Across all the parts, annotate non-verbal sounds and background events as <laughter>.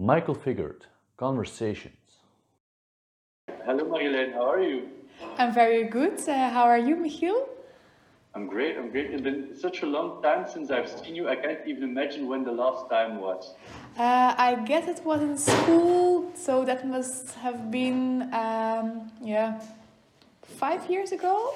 Michael Figured, Conversations. Hello, Marjolein. How are you? I'm very good. Uh, how are you, Michiel? I'm great. I'm great. It's been such a long time since I've seen you. I can't even imagine when the last time was. Uh, I guess it was in school, so that must have been, um, yeah, five years ago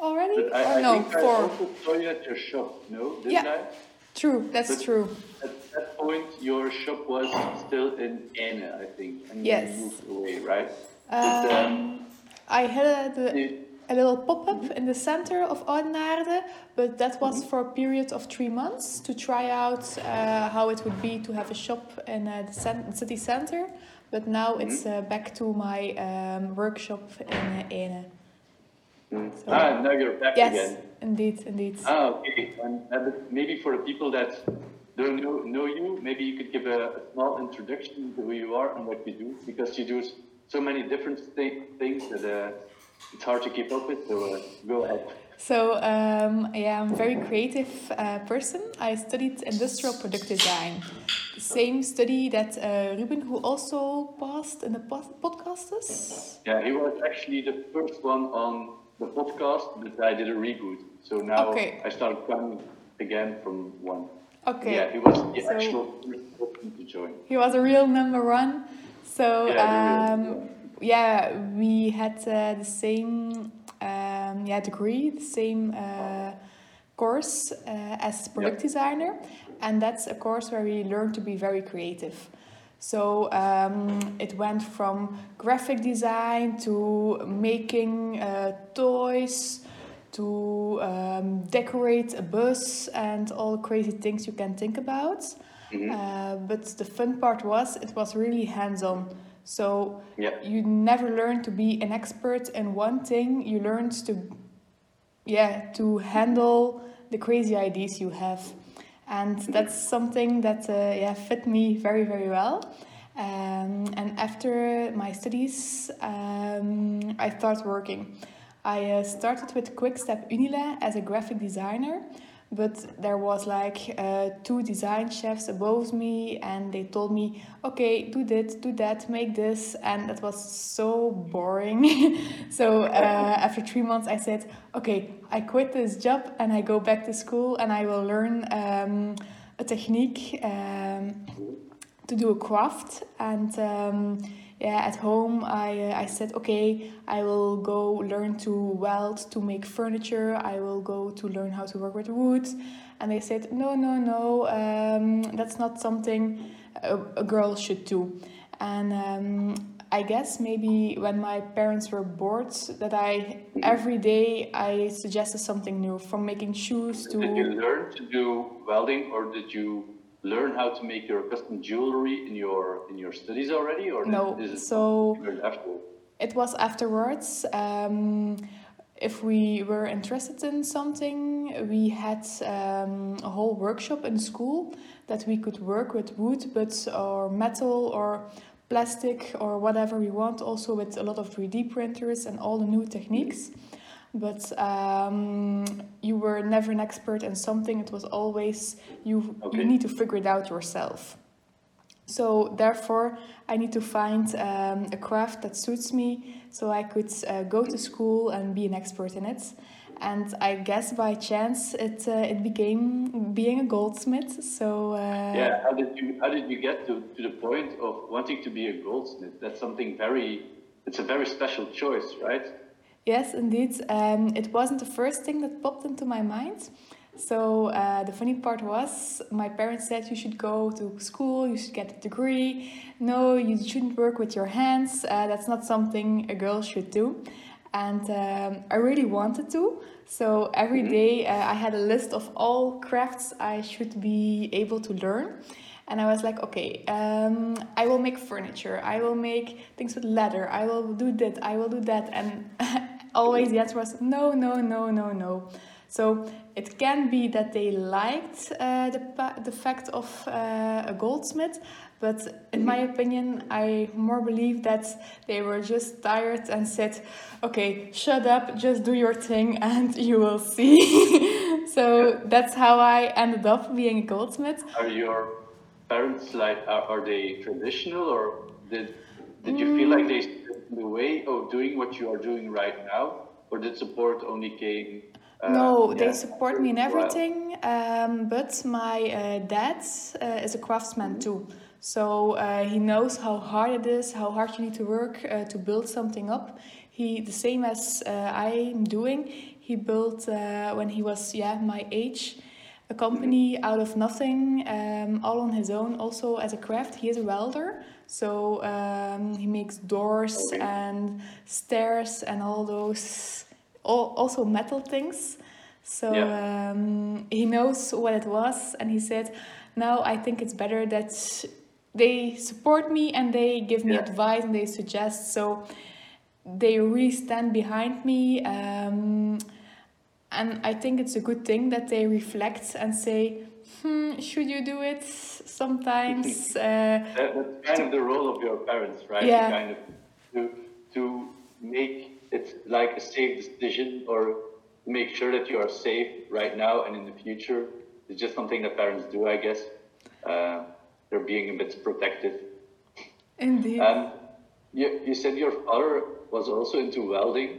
already? But I, or I no, think I four. also saw you at your shop, no? Didn't Yeah. I? True, that's But true. At that point, your shop was still in Eine, I think, and Yes. you moved away, right? But, um, Um, I had a, you- a little pop up in the center of Oudenaarde, but that was for a period of three months to try out uh, how it would be to have a shop in uh, the cen- city center. But now it's uh, back to my um, workshop in uh, Eine. So- ah, now you're back Yes, again. Indeed, indeed. Ah, okay. And, maybe for the people that don't know, know you, maybe you could give a, a small introduction to who you are and what you do, because you do so many different thi- things that uh, it's hard to keep up with. So uh, go ahead. So um, yeah, I'm a very creative uh, person. I studied industrial product design, the same study that uh, Ruben, who also passed in the pod- podcasters. Yeah, he was actually the first one on the podcast, but I did a reboot. So now Okay. I started coming again from one. Okay. Yeah, he was the So- actual person to join. He was a real number one. So Yeah, um, yeah, we had uh, the same um, yeah degree, the same uh, course uh, as product Yeah. designer, and that's a course where we learn to be very creative. So um, it went from graphic design to making uh, toys to um, decorate a bus and all crazy things you can think about. Uh, but the fun part was it was really hands-on. So Yeah. you never learn to be an expert in one thing. You learned to, yeah, to handle the crazy ideas you have, and that's something that uh, yeah fit me very very well. Um, and after my studies, um, I started working. I uh, started with Quickstep Unilin as a graphic designer, but there was like uh, two design chefs above me, and they told me, "Okay, do this, do that, make this," and that was so boring. <laughs> so uh, after three months, I said, "Okay, I quit this job and I go back to school and I will learn um, a technique." Um, to do a craft and um, yeah at home I, uh, I said okay i will go learn to weld to make furniture. I will go to learn how to work with wood. And they said no no no um, that's not something a, a girl should do. And um, i guess maybe when my parents were bored that i every day i suggested something new from making shoes to Did you learn to do welding, or did you learn how to make your custom jewelry in your in your studies already, or No, Is it so-? It was afterwards. Um, if we were interested in something, we had um, a whole workshop in school that we could work with wood, but or metal or plastic or whatever we want. Also with a lot of three D printers and all the new techniques. But um, you were never an expert in something. It was always you. Okay. You need to figure it out yourself. So therefore, I need to find um, a craft that suits me, so I could uh, go to school and be an expert in it. And I guess by chance, it uh, it became being a goldsmith. So uh, Yeah, how did you how did you get to, to the point of wanting to be a goldsmith? That's something very it's a very special choice, right? Yes, indeed. Um, it wasn't the first thing that popped into my mind. So uh, the funny part was, my parents said you should go to school, you should get a degree. No, you shouldn't work with your hands. Uh, that's not something a girl should do. And um, I really wanted to. So every day uh, I had a list of all crafts I should be able to learn. And I was like, okay, um, I will make furniture. I will make things with leather. I will do that. I will do that. And <laughs> always the answer was no, no, no, no, no. So it can be that they liked uh, the, the fact of uh, a goldsmith, but in my opinion, I more believe that they were just tired and said, okay, shut up, just do your thing and <laughs> you will see. <laughs> so that's how I ended up being a goldsmith. Are your parents like are, are they traditional or did did you feel like they stood in the way of doing what you are doing right now, or did support only came? Uh, no, they yeah, support me in after a while? everything. Um, but my uh, dad uh, is a craftsman too. So uh, he knows how hard it is, how hard you need to work uh, to build something up. He, the same as uh, I'm doing, he built uh, when he was yeah my age, a company out of nothing, um, all on his own. Also as a craft, he is a welder, so um, he makes doors Okay. and stairs and all those, all, also metal things. So Yeah. um, he knows what it was, and he said, "Now I think it's better that they support me and they give me Yeah. advice and they suggest." So they really stand behind me, um, and I think it's a good thing that they reflect and say, "Hmm, should you do it?" Sometimes, <laughs> uh, That, that's kind of the role of your parents, right? Yeah. To kind of to to make it like a safe decision or make sure that you are safe right now and in the future. It's just something that parents do, I guess. Uh, they're being a bit protective. indeed. Um, you, you said your father was also into welding.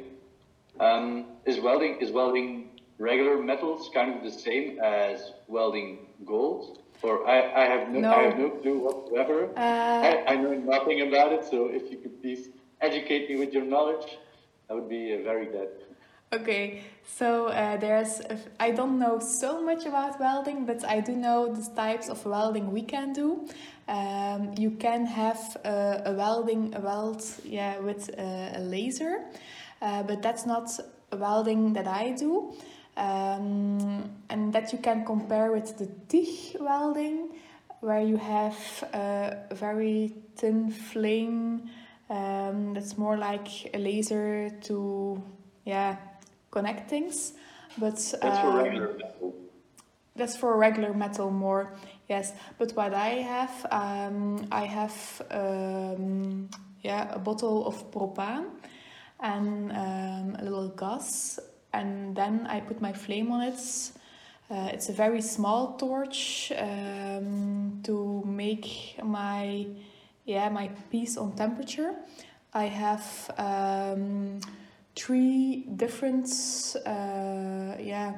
Um, is welding is welding regular metals kind of the same as welding gold? Or I, I have no, I have no clue whatsoever. Uh, I, I know nothing about it, so if you could please educate me with your knowledge, that would be uh, very good. Okay, so uh, there's I don't know so much about welding, but I do know the types of welding we can do. Um, you can have a, a welding a weld yeah with a, a laser, uh, but that's not welding that I do. Um, and that you can compare with the TIG welding, where you have a very thin flame um, that's more like a laser to yeah connect things but That's for um, regular metal. that's for regular metal more yes but what i have um, i have um, yeah a bottle of propane and um, a little gas and then i put my flame on it. Uh, it's a very small torch um, to make my yeah my piece on temperature. I have um, three different uh, yeah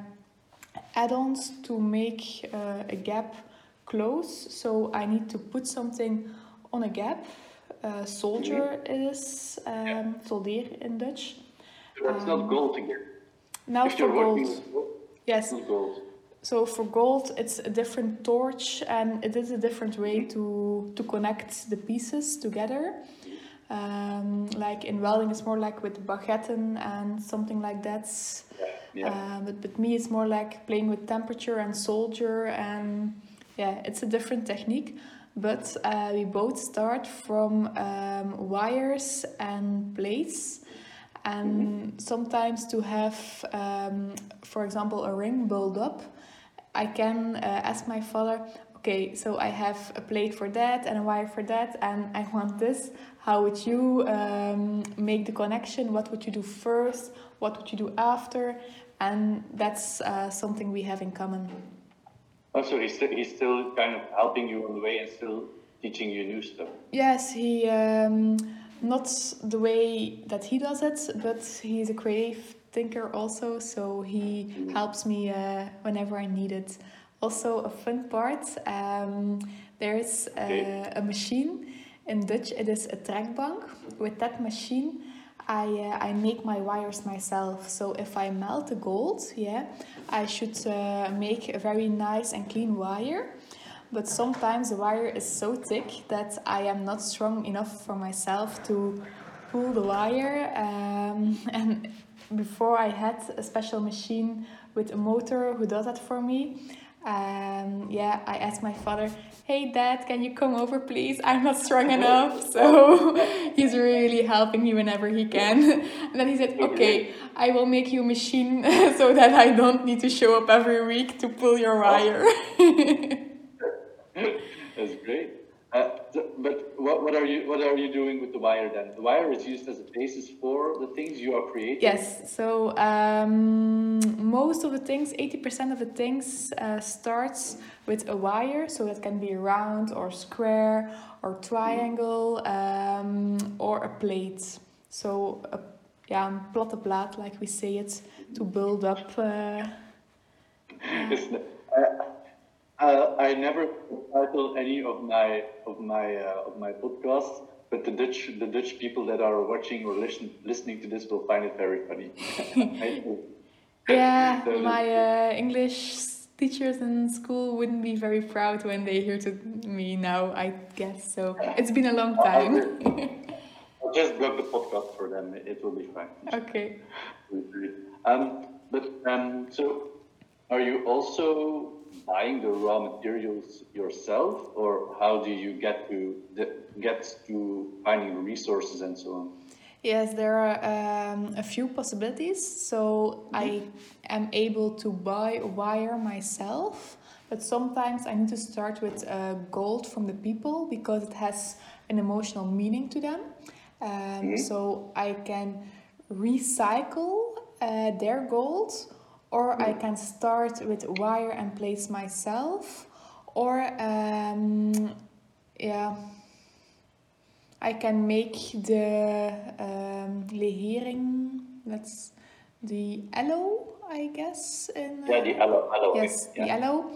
add-ons to make uh, a gap close. So i need to put something on a gap. Uh, soldier is um, soldeer in dutch. So that's not gold again. Now if for gold yes gold. so for gold, it's a different torch, and it is a different way to to connect the pieces together. Um, like in welding, it's more like with baguetten and something like that. Yeah. Uh, but with me, it's more like playing with temperature and solder, and yeah, it's a different technique. But uh, we both start from um, wires and plates, and sometimes to have, um, for example, a ring build up, I can uh, ask my father, okay, so I have a plate for that and a wire for that, and I want this. How would you um, make the connection? What would you do first? What would you do after? And that's uh, something we have in common. Oh, so he's still, he's still kind of helping you on the way and still teaching you new stuff. Yes, he um, not the way that he does it, but he's a creative thinker also, so he helps me uh, whenever I need it. Also, a fun part um, there's a, Okay. a machine in Dutch, it is a trekbank. With that machine, I, uh, I make my wires myself. So if I melt the gold, yeah, I should uh, make a very nice and clean wire. But sometimes the wire is so thick that I am not strong enough for myself to pull the wire. Um, <laughs> and before I had a special machine with a motor who does that for me. Um, yeah, I asked my father, "Hey, Dad, can you come over, please? I'm not strong enough." <laughs> So <laughs> he's really helping me whenever he can. And then he said, "Okay, I will make you a machine so that I don't need to show up every week to pull your wire." <laughs> That's great. Uh, th- but what, what are you what are you doing with the wire then? The wire is used as a basis for the things you are creating. Yes, so um, most of the things, 80% of the things uh, starts with a wire, so that can be round or square or triangle um, or a plate. So, a, ja, een platte plaat, like we say it, to build up. Uh, <laughs> N- I, never title any of my of my uh, of my podcasts, but the Dutch the Dutch people that are watching or listen, listening to this will find it very funny. <laughs> Yeah, So my uh, English teachers in school wouldn't be very proud when they hear to me now, I guess. So, it's been a long <laughs> time. <laughs> I'll just plug the podcast for them. It, it will be fine. okay. Um, but um, so, are you also buying the raw materials yourself, or how do you get to the, get to finding resources and so on? Yes, there are um, a few possibilities. So I am able to buy wire myself, but sometimes I need to start with uh, gold from the people because it has an emotional meaning to them. Um, So I can recycle uh, their gold, or I can start with wire and plates myself, or um, yeah. I can make the um, legering, that's the yellow, I guess. In, Yeah, the alloy. alloy yes, the yeah. yellow.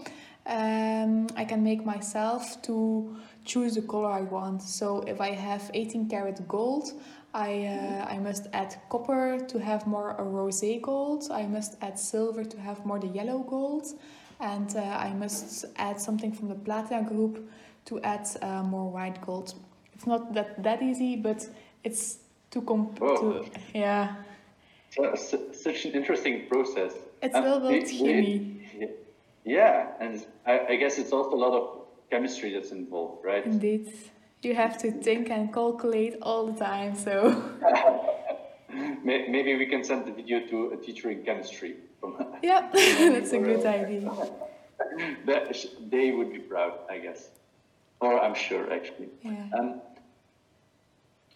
Um, I can make myself to choose the color I want. So if I have 18 karat gold, I uh, I must add copper to have more a rosé gold. I must add silver to have more the yellow gold, and uh, I must add something from the platina group to add uh, more white gold. It's not that that easy, but it's to comp to yeah. So, such an interesting process. It's Um, a little bit do- do chemie. Yeah, and I, I guess it's also a lot of chemistry that's involved, right? Indeed. You have to think and calculate all the time, so <laughs> Maybe we can send the video to a teacher in chemistry. <laughs> From yeah, <laughs> that's a good idea. that they would be proud, I guess, or I'm sure actually. Yeah. Um,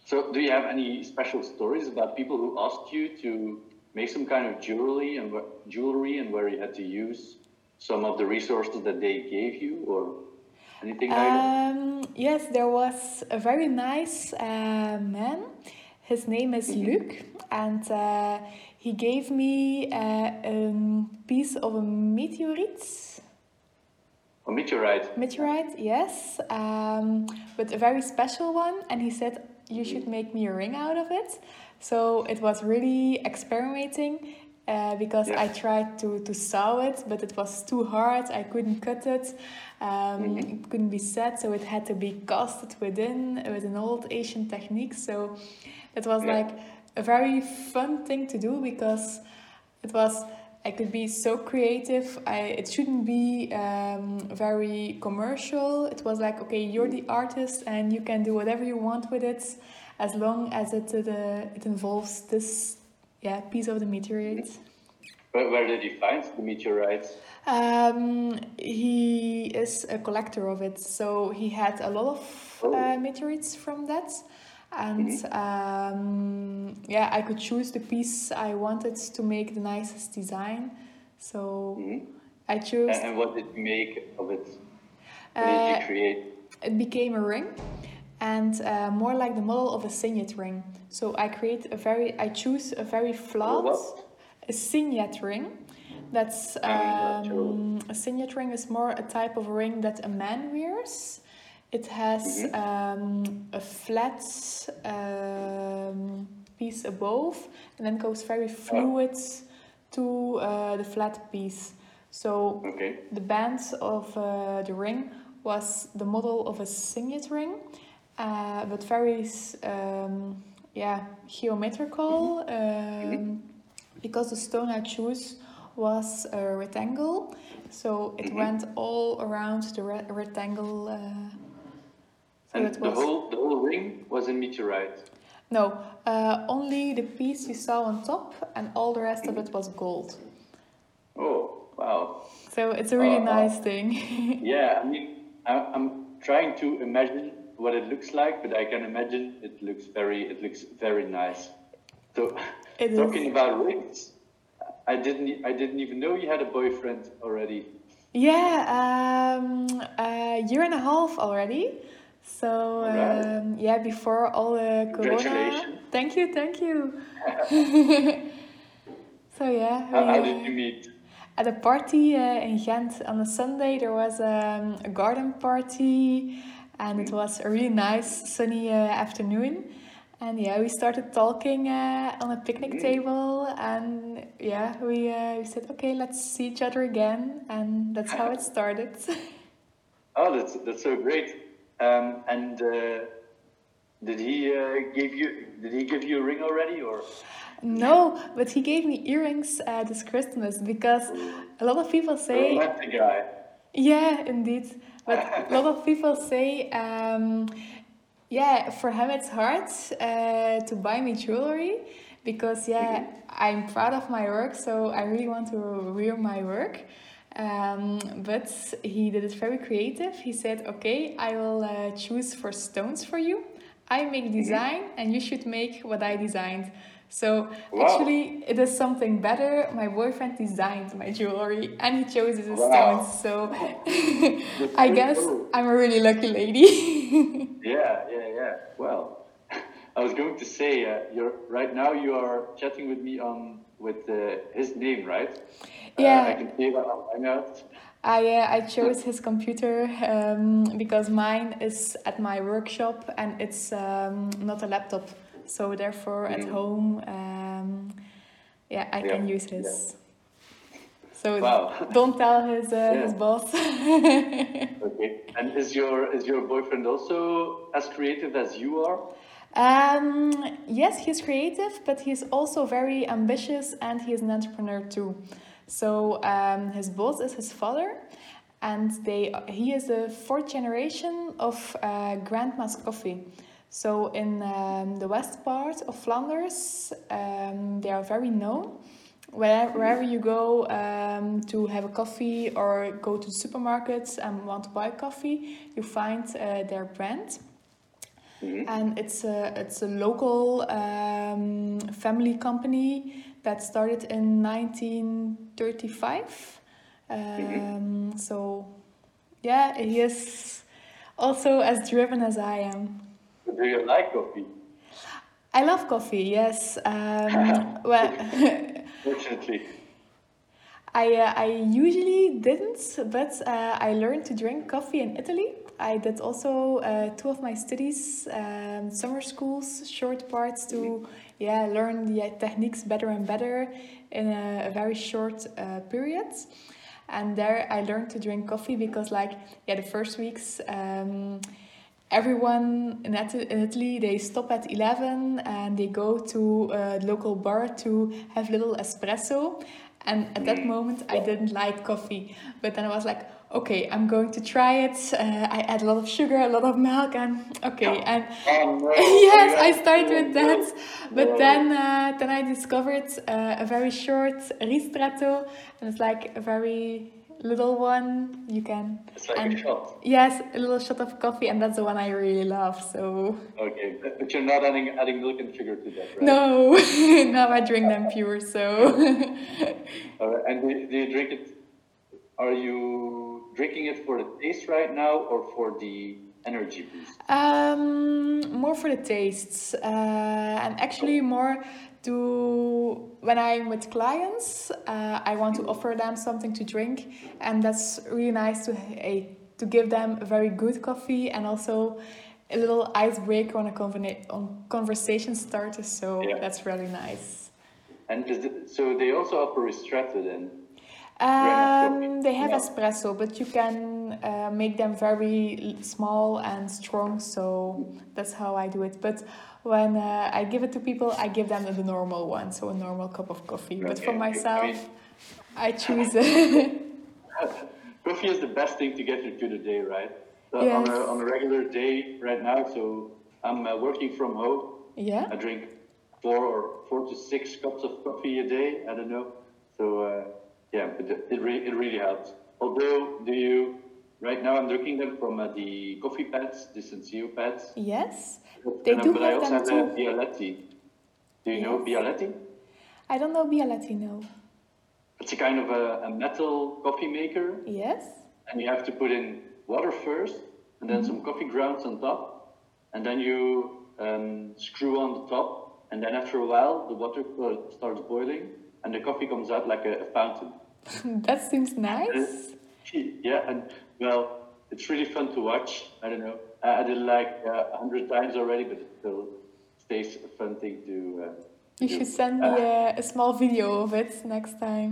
so, do you have any special stories about people who asked you to make some kind of jewelry and jewelry and where you had to use some of the resources that they gave you, or anything like? Um, yes, there was a very nice uh, man. His name is Luc, and uh, he gave me uh, a piece of a meteorite. A meteorite. Meteorite, yes, um, but a very special one. And he said, You should make me a ring out of it. So it was really experimenting uh, because I tried to, to saw it, but it was too hard. I couldn't cut it, um, it couldn't be set, so it had to be casted within with an old Asian technique. So it was Yeah. like a very fun thing to do because it was I could be so creative. I it shouldn't be um, very commercial. It was like okay, you're the artist and you can do whatever you want with it, as long as it uh, it involves this yeah piece of the meteorites. Where, where did he find the meteorites? Um, he is a collector of it, so he had a lot of uh, meteorites from that. And um, yeah, I could choose the piece I wanted to make the nicest design. So I chose. And, what did you make of it? What did Uh, you create? it became a ring and uh, more like the model of a signet ring. So I create a very, I choose a very flat, what? a signet ring. That's sure. um, a signet ring is more a type of ring that a man wears. It has Mm-hmm. um, a flat um, piece above, and then goes very fluid to uh, the flat piece. So Okay. the band of uh, the ring was the model of a signet ring, uh, but very um, yeah geometrical um, because the stone I chose was a rectangle, so it went all around the re- rectangle. Uh, so And the whole the whole ring was a meteorite. no uh, only the piece you saw on top, and all the rest of it was gold. Oh wow. So it's a really oh. nice thing. <laughs> Yeah, I mean, I, I'm trying to imagine what it looks like, but I can imagine it looks very it looks very nice. So It is. talking about rings, I didn't I didn't even know you had a boyfriend already. Yeah, um, a year and a half already. So Alright. um, yeah, before all the corona. Congratulations. Thank you, thank you. <laughs> so yeah, How, we, how did you meet? at a party uh, in Ghent on a Sunday. There was um, a garden party, and it was a really nice sunny uh, afternoon. And yeah, we started talking uh, on a picnic table, and yeah, we uh, we said, okay, let's see each other again, and that's how it started. <laughs> Oh, that's that's so great. Um, and uh, did he uh, give you did he give you a ring already or? no, but he gave me earrings uh, this Christmas because a lot of people say Romantic guy. Yeah, indeed. But a lot of people say, um, yeah, for him it's hard uh, to buy me jewelry because, yeah, I'm proud of my work, so I really want to wear my work. Um, but he did it very creative. He said, okay, I will uh, choose for stones for you. I make design and you should make what I designed. So Wow. actually, it is something better. My boyfriend designed my jewelry and he chose his Wow. stones. So <laughs> I guess cool. I'm a really lucky lady. <laughs> Yeah, yeah, yeah. Well, <laughs> I was going to say, uh, you're right now. You are chatting with me on with uh, his name, right? Uh, Yeah. I can see that on Hangout. I uh, I chose his computer um, because mine is at my workshop and it's um, not a laptop. So therefore, at Mm. home, um, yeah, I can use his. So Wow. <laughs> don't tell his uh, his boss. <laughs> Okay. And is your is your boyfriend also as creative as you are? Um, yes, he's creative, but he's also very ambitious and he is an entrepreneur too. So um, his boss is his father, and they he is the fourth generation of uh, Grandma's Coffee. So in um, the west part of Flanders, um, they are very known. Wherever, wherever you go um, to have a coffee or go to supermarkets and want to buy coffee, you find uh, their brand and it's a it's a local um, family company that started in 1935. Um, So, yeah, he is also as driven as I am. Do you like coffee? I love coffee. Yes. Um, <laughs> well. <laughs> Fortunately. I, uh, I usually didn't, but uh, I learned to drink coffee in Italy. I did also uh, two of my studies, um, summer schools, short parts to yeah learn the uh, techniques better and better in a, a very short uh, period. And there I learned to drink coffee because like yeah the first weeks. Um, everyone in, It- in Italy they stop at 11 and they go to a local bar to have little espresso. And at that moment I didn't like coffee. But then I was like okay I'm going to try it. Uh, I add a lot of sugar a lot of milk and okay and <laughs> yes, I started with that, but then uh, then I discovered uh, a very short ristretto, and it's like a very little one. You can It's like and a shot. yes, a little shot of coffee, and that's the one I really love. So Okay, but, you're not adding adding milk and sugar to that, right? no, <laughs> now I drink them pure. So <laughs> Uh, and do, do you drink it? Are you drinking it for the taste right now, or for the energy boost? Um, more for the tastes, uh, and actually more to when I'm with clients, uh, I want to offer them something to drink, and that's really nice to eh, to give them a very good coffee and also a little icebreaker on a on conversation starter. So Yeah. that's really nice. And it, so they also offer ristretto then. Um, they have Yeah. espresso, but you can uh, make them very small and strong. So that's how I do it. But when uh, I give it to people, I give them the normal one, so a normal cup of coffee. But for myself, I <laughs> choose. <laughs> Coffee is the best thing to get you through the day, right? So on, a, on a regular day right now, so I'm uh, working from home. yeah. I drink four or four to six cups of coffee a day. I don't know. So uh, yeah, but it, it, re- it really helps. Although, do you right now I'm drinking them from uh, the coffee pads, the Senseo pads. Yes, they And, do but I also them have too. Bialetti. Do you know Bialetti? I don't know Bialetti, no. It's a kind of a, a metal coffee maker, Yes. and you have to put in water first, and then some coffee grounds on top, and then you um, screw on the top, and then after a while the water uh, starts boiling, and the coffee comes out like a, a fountain. <laughs> that seems nice. yeah, and well, it's really fun to watch. I don't know. I, did it like uh, a hundred times already, but it still stays a fun thing to. Uh, You do. should send me a, a small video of it next time.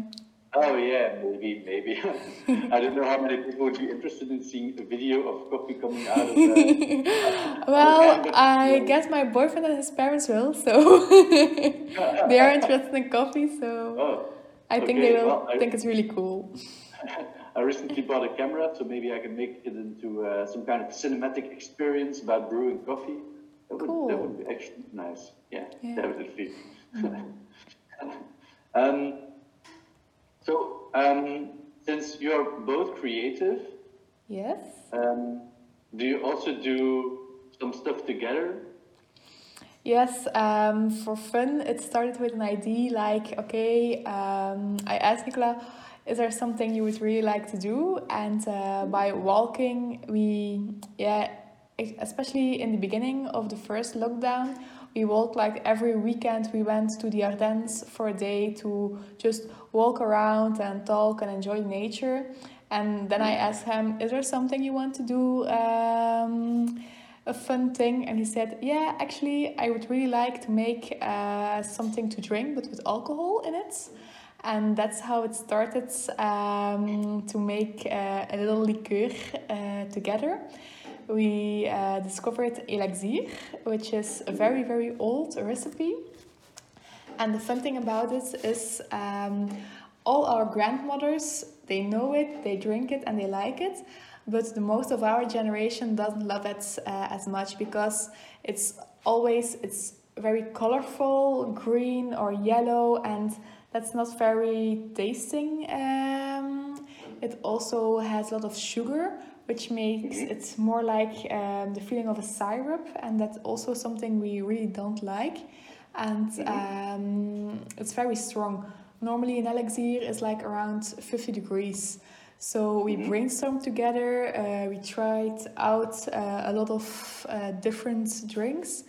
Oh yeah, maybe, maybe. <laughs> I don't know how many people would be interested in seeing a video of coffee coming out of. Uh, <laughs> Well, Okay, I guess my boyfriend and his parents will, so <laughs> they are interested in coffee, so oh, I think okay, they will well, I- think it's really cool. I recently bought a camera, so maybe I can make it into uh, some kind of cinematic experience about brewing coffee. That would, Cool. that would be actually nice. Yeah, Yeah. definitely. <laughs> um, so, um, since you are both creative, Yes. um, do you also do some stuff together? Yes, um, for fun, it started with an idea like, okay, um, I asked Nicola, is there something you would really like to do? And uh, by walking, we, yeah, especially in the beginning of the first lockdown, we walked like every weekend. We went to the Ardennes for a day to just walk around and talk and enjoy nature. And then I asked him, is there something you want to do? Um, a fun thing and he said yeah actually i would really like to make uh, something to drink but with alcohol in it and that's how it started um, to make uh, a little liqueur uh, together. We uh, discovered elixir which is a very very old recipe. And the fun thing about it is um, all our grandmothers they know it they drink it and they like it. But the most of our generation doesn't love it uh, as much because it's always it's very colorful green or yellow and that's not very tasting um, it also has a lot of sugar which makes it more like um, the feeling of a syrup and that's also something we really don't like. And um, it's very strong. Normally an elixir is like around 50 degrees. So we brainstormed together, uh, we tried out uh, a lot of uh, different drinks,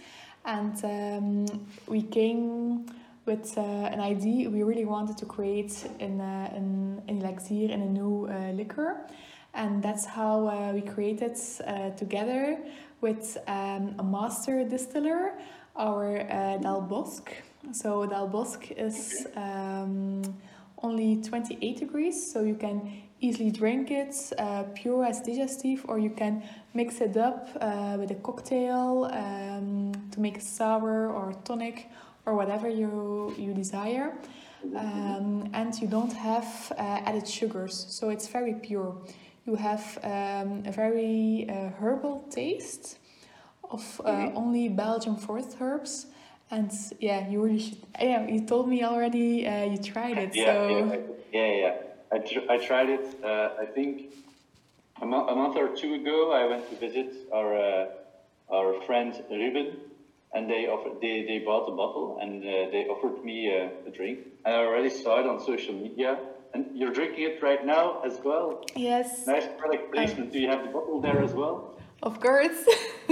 and um, we came with uh, an idea. We really wanted to create an, an, an elixir in a new uh, liquor, and that's how uh, we created together with um, a master distiller, our Delbosque. So Delbosque is um, only 28 degrees, so you can easily drink it uh, pure as digestive, or you can mix it up uh, with a cocktail um, to make a sour or tonic or whatever you you desire. Um, and you don't have uh, added sugars, so it's very pure. You have um, a very uh, herbal taste of uh, only Belgian forest herbs. And yeah, you really should. Yeah, you told me already. Uh, you tried it, Yeah, so yeah, yeah, yeah. I, tr- I tried it. Uh, I think a, mo- a month or two ago, I went to visit our uh, our friend Ruben, and they offered they, they bought a bottle and uh, they offered me uh, a drink. And I already saw it on social media, and you're drinking it right now as well. yes, Nice product placement. Do you have the bottle there as well? of course. <laughs>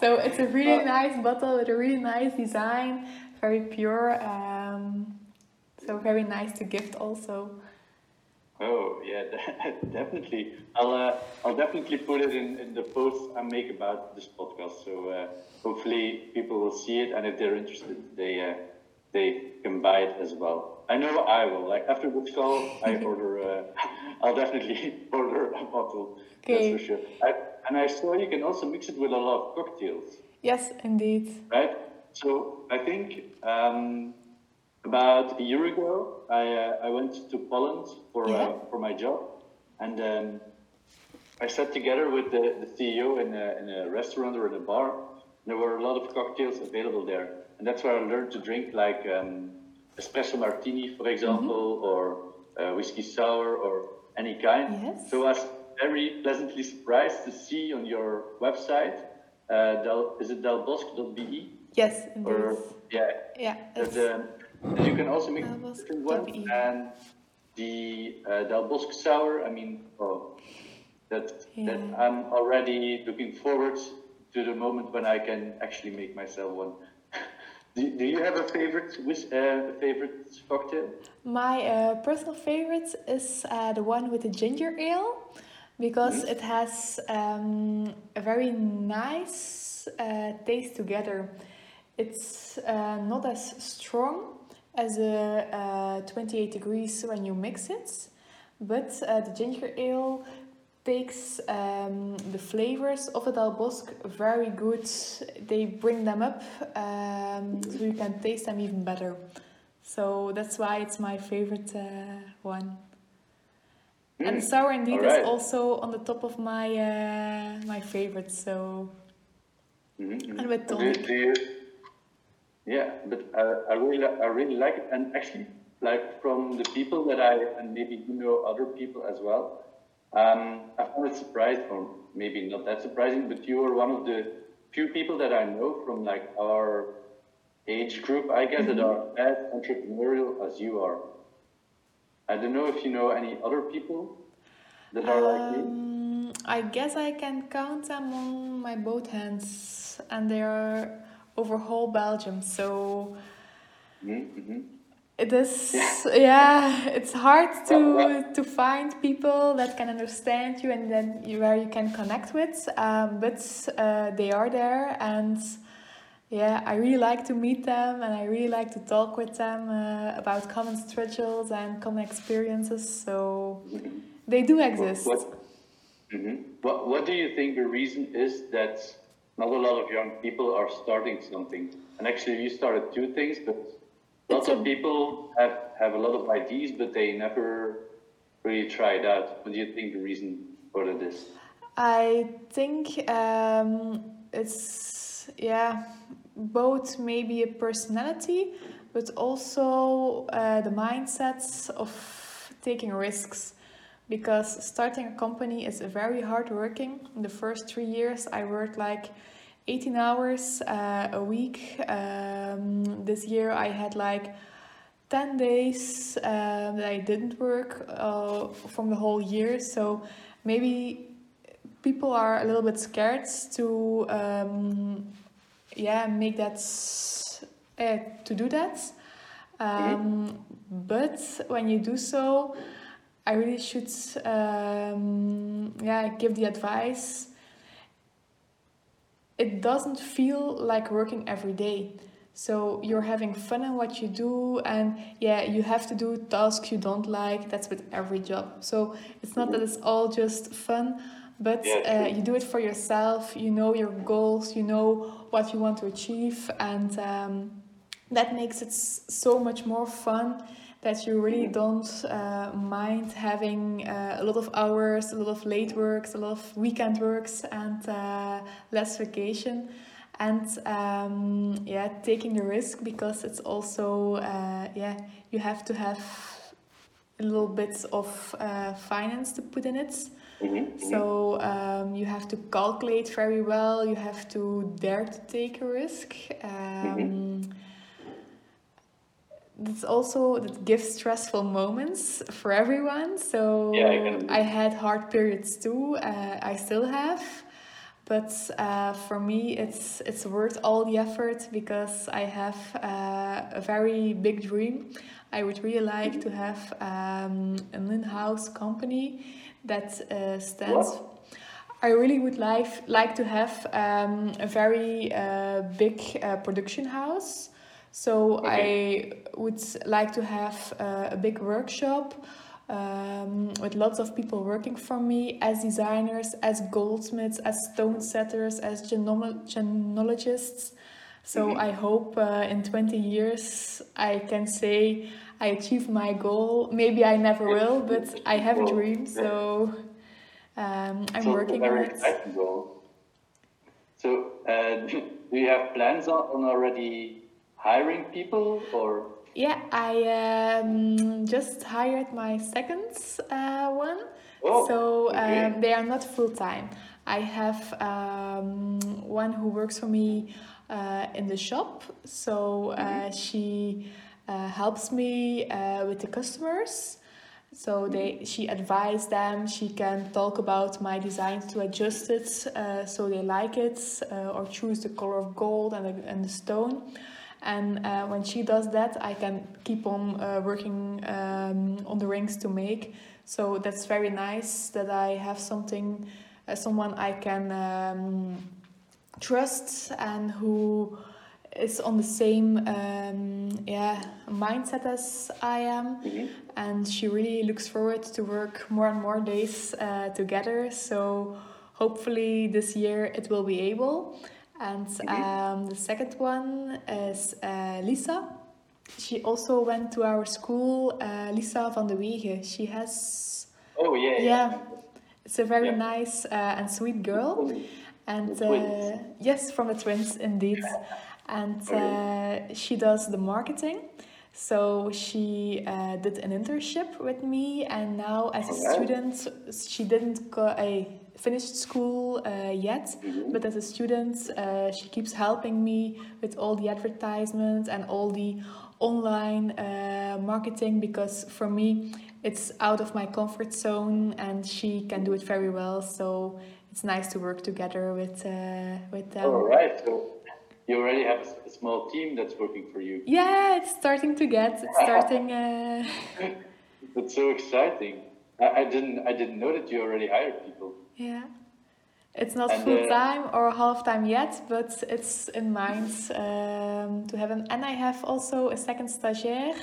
so it's a really nice bottle with a really nice design, very pure. Um, so very nice to gift also. Oh yeah, <laughs> definitely. I'll uh, I'll definitely put it in, in the post I make about this podcast. So uh, hopefully people will see it, and if they're interested, they uh, they can buy it as well. I know I will. Like after this call, I <laughs> order. Uh, <laughs> I'll definitely <laughs> order a bottle. Okay. That's for sure. I, and I saw you can also mix it with a lot of cocktails, Yes, indeed. right? So I think. Um, about a year ago, I, uh, I went to Poland for, Yeah. uh, for my job, and um, I sat together with the, the CEO in a, in a restaurant or in a bar. There were a lot of cocktails available there, and that's where I learned to drink like um, espresso martini, for example, or uh, whiskey sour, or any kind. Yes. So was very pleasantly surprised to see on your website, uh, Del, is it delbosque.be? Yes. Or, yeah, yeah, um, you can also make different ones. And the uh, Del Bosque sour, I mean, oh, that, that I'm already looking forward to the moment when I can actually make myself one. <laughs> do, do you have a favorite whis- uh, favorite cocktail? My uh, personal favorite is uh, the one with the ginger ale because it has um, a very nice uh, taste together. It's uh, not as strong as a uh, 28 degrees when you mix it, but uh, the ginger ale takes um, the flavors of the Del Bosque very good. They bring them up um, so you can taste them even better. So that's why it's my favorite uh, one. And Mm, sour indeed alright. is also on the top of my uh, my favorites. So Mhm, And with mhm. Do- tonic. do you- yeah, but uh, I really, I really like it, and actually, like from the people that I and maybe you know other people as well, um, I found it surprising, or maybe not that surprising, but you are one of the few people that I know from like our age group, I guess, that are as entrepreneurial as you are. I don't know if you know any other people that are like you. um, I guess I can count them on my both hands, and they are over whole Belgium. So Mm-hmm. It is yeah, it's hard to to find people that can understand you and then you, where you can connect with. Um, but uh, they are there and. Yeah, I really like to meet them and I really like to talk with them uh, about common struggles and common experiences. So they do exist. What, Mhm. what, what do you think the reason is that not a lot of young people are starting something? And actually, you started two things, but lots of people have, have a lot of ideas, but they never really it out. What do you think the reason for that is? I think um, it's, yeah, both maybe a personality, but also uh, the mindsets of taking risks. Because starting a company is very hard working. In the first three years, I worked like 18 hours uh, a week. Um, this year, I had like 10 days um, that I didn't work uh, from the whole year. So maybe people are a little bit scared to, um, yeah, make that, uh, to do that. Um, but when you do so, I really should, um, yeah, give the advice. It doesn't feel like working every day. So you're having fun in what you do, and yeah, you have to do tasks you don't like. That's with every job. So it's not that it's all just fun, but uh, you do it for yourself. You know your goals. You know what you want to achieve, and um, that makes it so much more fun that you really don't uh, mind having uh, a lot of hours, a lot of late works, a lot of weekend works, and uh, less vacation. And um, yeah, taking the risk because it's also uh, yeah you have to have a little bit of uh, finance to put in it. Mm-hmm. So um, you have to calculate very well. You have to dare to take a risk. Um, It's also that gives stressful moments for everyone. So Yeah, I I had hard periods too. Uh, I still have, but uh, for me, it's it's worth all the effort because I have uh, a very big dream. I would really like to have um, an in-house company that uh, stands. What? I really would like like to have um, a very uh, big uh, production house. So I would like to have uh, a big workshop um, with lots of people working for me as designers, as goldsmiths, as stone setters, as genoma- gemologists. So I hope uh, in 20 years I can say I achieved my goal. Maybe I never will, <laughs> but I have a dream. So um, I'm So working on it. goal. So, uh, <laughs> do you have plans on already hiring people or? Yeah, I um, just hired my second uh, one. Oh, so okay. um, they are not full time. I have um, one who works for me uh, in the shop. So uh, she uh, helps me uh, with the customers. So they, she advised them. She can talk about my designs to adjust it uh, so they like it, uh, or choose the color of gold and the, and the stone. And uh, when she does that, I can keep on uh, working um, on the rings to make. So that's very nice that I have something, uh, someone I can um, trust and who is on the same um, yeah mindset as I am. Mhm. And she really looks forward to work more and more days uh, together. So hopefully this year it will be able. And um, the second one is uh, Lisa. She also went to our school, uh, Lisa van de Wegen. She has, Oh yeah. yeah, it's a very Yeah. nice uh, and sweet girl. And uh, yes, from the twins, indeed. And uh, she does the marketing. So she uh, did an internship with me, and now as a student, she didn't go, uh, finished school uh, yet, Mhm. but as a student, uh, she keeps helping me with all the advertisements and all the online uh, marketing because for me it's out of my comfort zone and she can do it very well so it's nice to work together with uh, with them All right. So you already have a small team that's working for you. yeah it's starting to get it's <laughs> starting uh, That's so exciting. I, I didn't I didn't know that you already hired people. Yeah it's not And, full uh, time or half time yet but it's in mind um, to have an and I have also a second stagiaire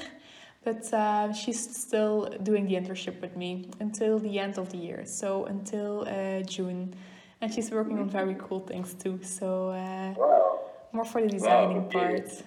but uh, she's still doing the internship with me until the end of the year so until uh, June and she's working on very cool things too so uh, Wow. more for the designing okay. part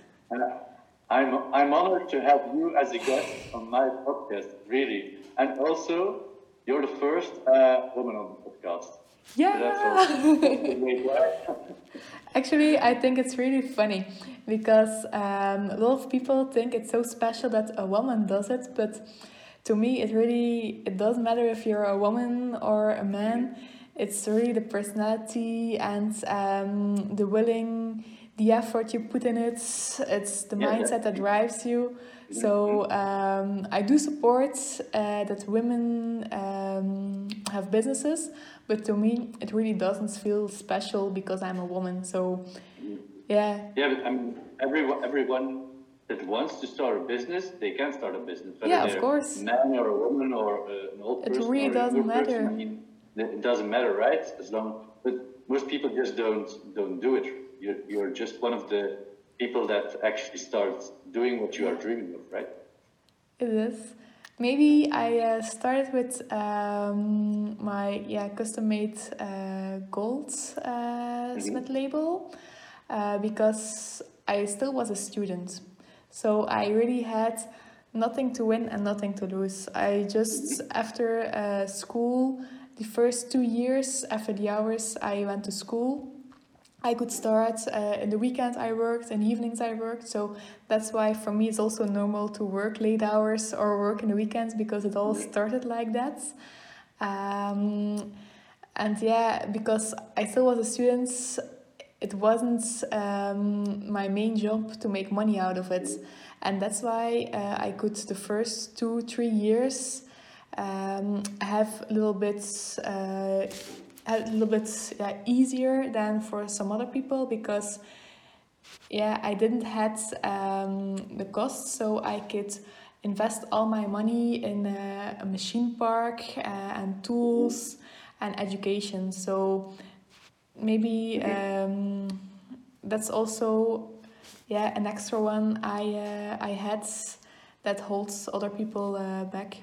I'm I'm honored to have you as a guest on my podcast, really. And also, you're the first uh, woman on podcast. Yeah that's also great, right? <laughs> Actually, I think it's really funny because um, a lot of people think it's so special that a woman does it, but to me, it really it doesn't matter if you're a woman or a man. It's really the personality and um, the willing, the effort you put in it. It's the Yeah, yeah. mindset that drives you. So um, I do support uh, that women um, have businesses, but to me it really doesn't feel special because I'm a woman. So yeah, Yeah, but I mean, everyone, everyone that wants to start a business, they can start a business. Whether Yeah, of course. A man or a woman or uh, an old It person. really a younger doesn't person, matter. I mean, it it doesn't matter, right? As long, but most people just don't don't do it. You're you're just one of the people that actually starts doing what you are dreaming of, right? it is. Maybe I uh, started with um, my yeah custom made uh, gold uh, Smith label uh, because I still was a student, so I really had nothing to win and nothing to lose. I just after uh, school, the first two years after the hours I went to school. I could start uh, in the weekend I worked, in evenings I worked, so that's why for me it's also normal to work late hours or work in the weekends because it all started like that. Um, and yeah, because I still was a student, it wasn't um, my main job to make money out of it, and that's why uh, I could the first two three years um, have a little bit. Uh, a little bit yeah, easier than for some other people because yeah I didn't had um, the cost so I could invest all my money in a, a machine park uh, and tools and education. So maybe um, that's also yeah an extra one I uh, I had that holds other people uh, back.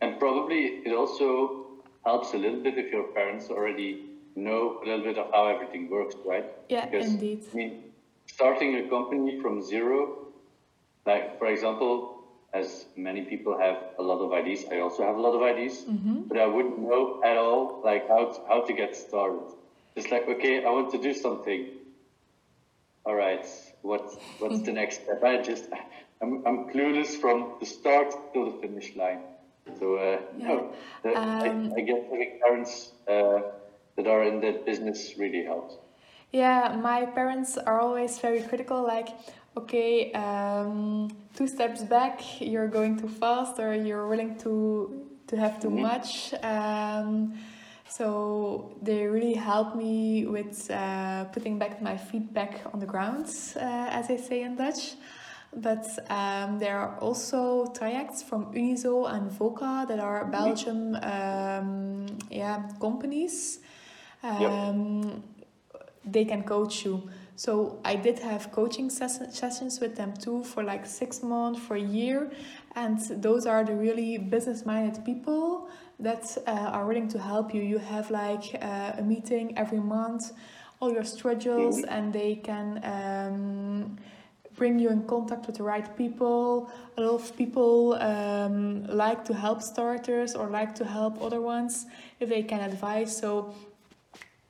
And probably it also helps a little bit if your parents already know a little bit of how everything works, right? Yeah, Because, indeed. I mean, starting a company from zero, like for example, as many people have a lot of ideas, I also have a lot of ideas, Mm-hmm. but I wouldn't know at all like how to, how to get started. Just like, okay, I want to do something. All right, what what's the <laughs> next step? I just I'm, I'm clueless from the start to the finish line. So uh, no, the, Um, I, I guess having parents uh, that are in that business really helps. Yeah, my parents are always very critical, like, okay, um, two steps back, you're going too fast, or you're willing to to have too much. Um, so they really help me with uh, putting back my feet back on the ground, uh, as I say in Dutch. But um, there are also trajects from Unizo and Voka that are Belgium, um, yeah, companies. Um, They can coach you. So I did have coaching ses- sessions with them too for like six months, for a year, and those are the really business-minded people that uh, are willing to help you. You have like uh, a meeting every month, all your schedules, and they can um, bring you in contact with the right people. A lot of people um, like to help starters or like to help other ones if they can advise. So,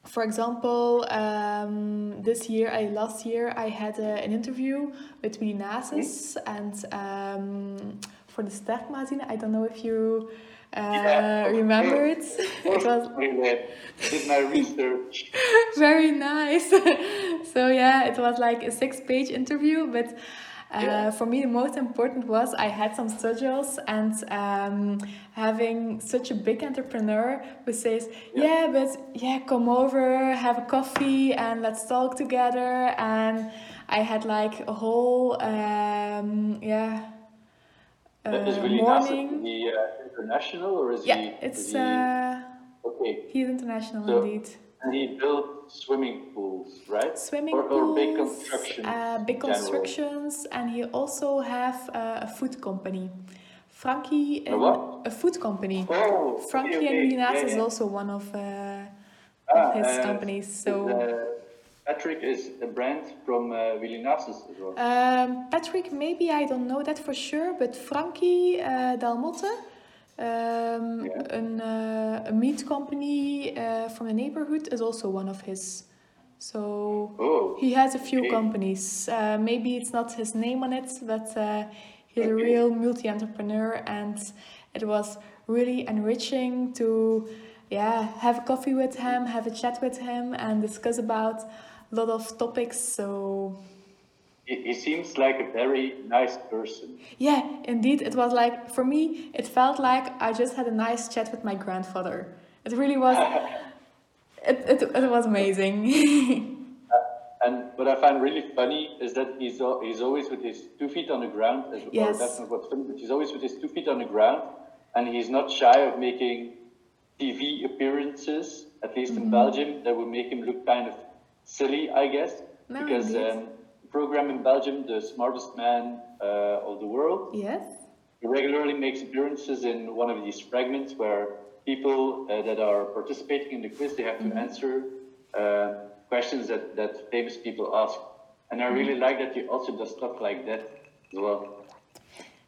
for example, um, this year, I last year, I had a, an interview with Willy Naessens and um, for the Sterck magazine. I don't know if you uh, Yeah, remember it. <laughs> it was did my research. <laughs> very nice. <laughs> so yeah, it was like a six-page interview, but uh, Yeah. for me the most important was I had some schedules and um, having such a big entrepreneur who says, Yeah. yeah. but yeah, come over, have a coffee, and let's talk together. And I had like a whole um, yeah. Uh, is really morning. he uh, international or is Yeah, he? it's is he, uh, okay. he's international So- indeed. And he built swimming pools, right? swimming or, pools, or big construction. uh, big constructions, and he also have uh, a food company. Frankie, A and- what? a food company. Oh, Frankie okay, and okay. Minas Yeah, is also one of, uh, Ah, of his uh, companies. So uh, Patrick is a brand from uh, Willy Naessens as well. um, Patrick, maybe I don't know that for sure, but Frankie uh, Dalmotte, um, Yeah. an, uh, a meat company uh, from the neighborhood, is also one of his. So oh, He has a few Okay. companies. Uh, maybe it's not his name on it, but uh, he's a real multi entrepreneur, and it was really enriching to, yeah, have a coffee with him, have a chat with him, and discuss about lot of topics. So he, seems like a very nice person. yeah, indeed, it was like for me, it felt like I just had a nice chat with my grandfather. It really was. <laughs> It, it, it was amazing. <laughs> And what I find really funny is that he's he's always with his two feet on the ground. As, Yes. that's not what's funny, but he's always with his two feet on the ground, and he's not shy of making TV appearances. At least Mm-hmm. in Belgium, that would make him look kind of silly, I guess, No, because um, the program in Belgium, the smartest man uh, of the world, yes. he regularly makes appearances in one of these fragments where people uh, that are participating in the quiz they have to answer uh, questions that, that famous people ask. And i really like that he also does stuff like that as well.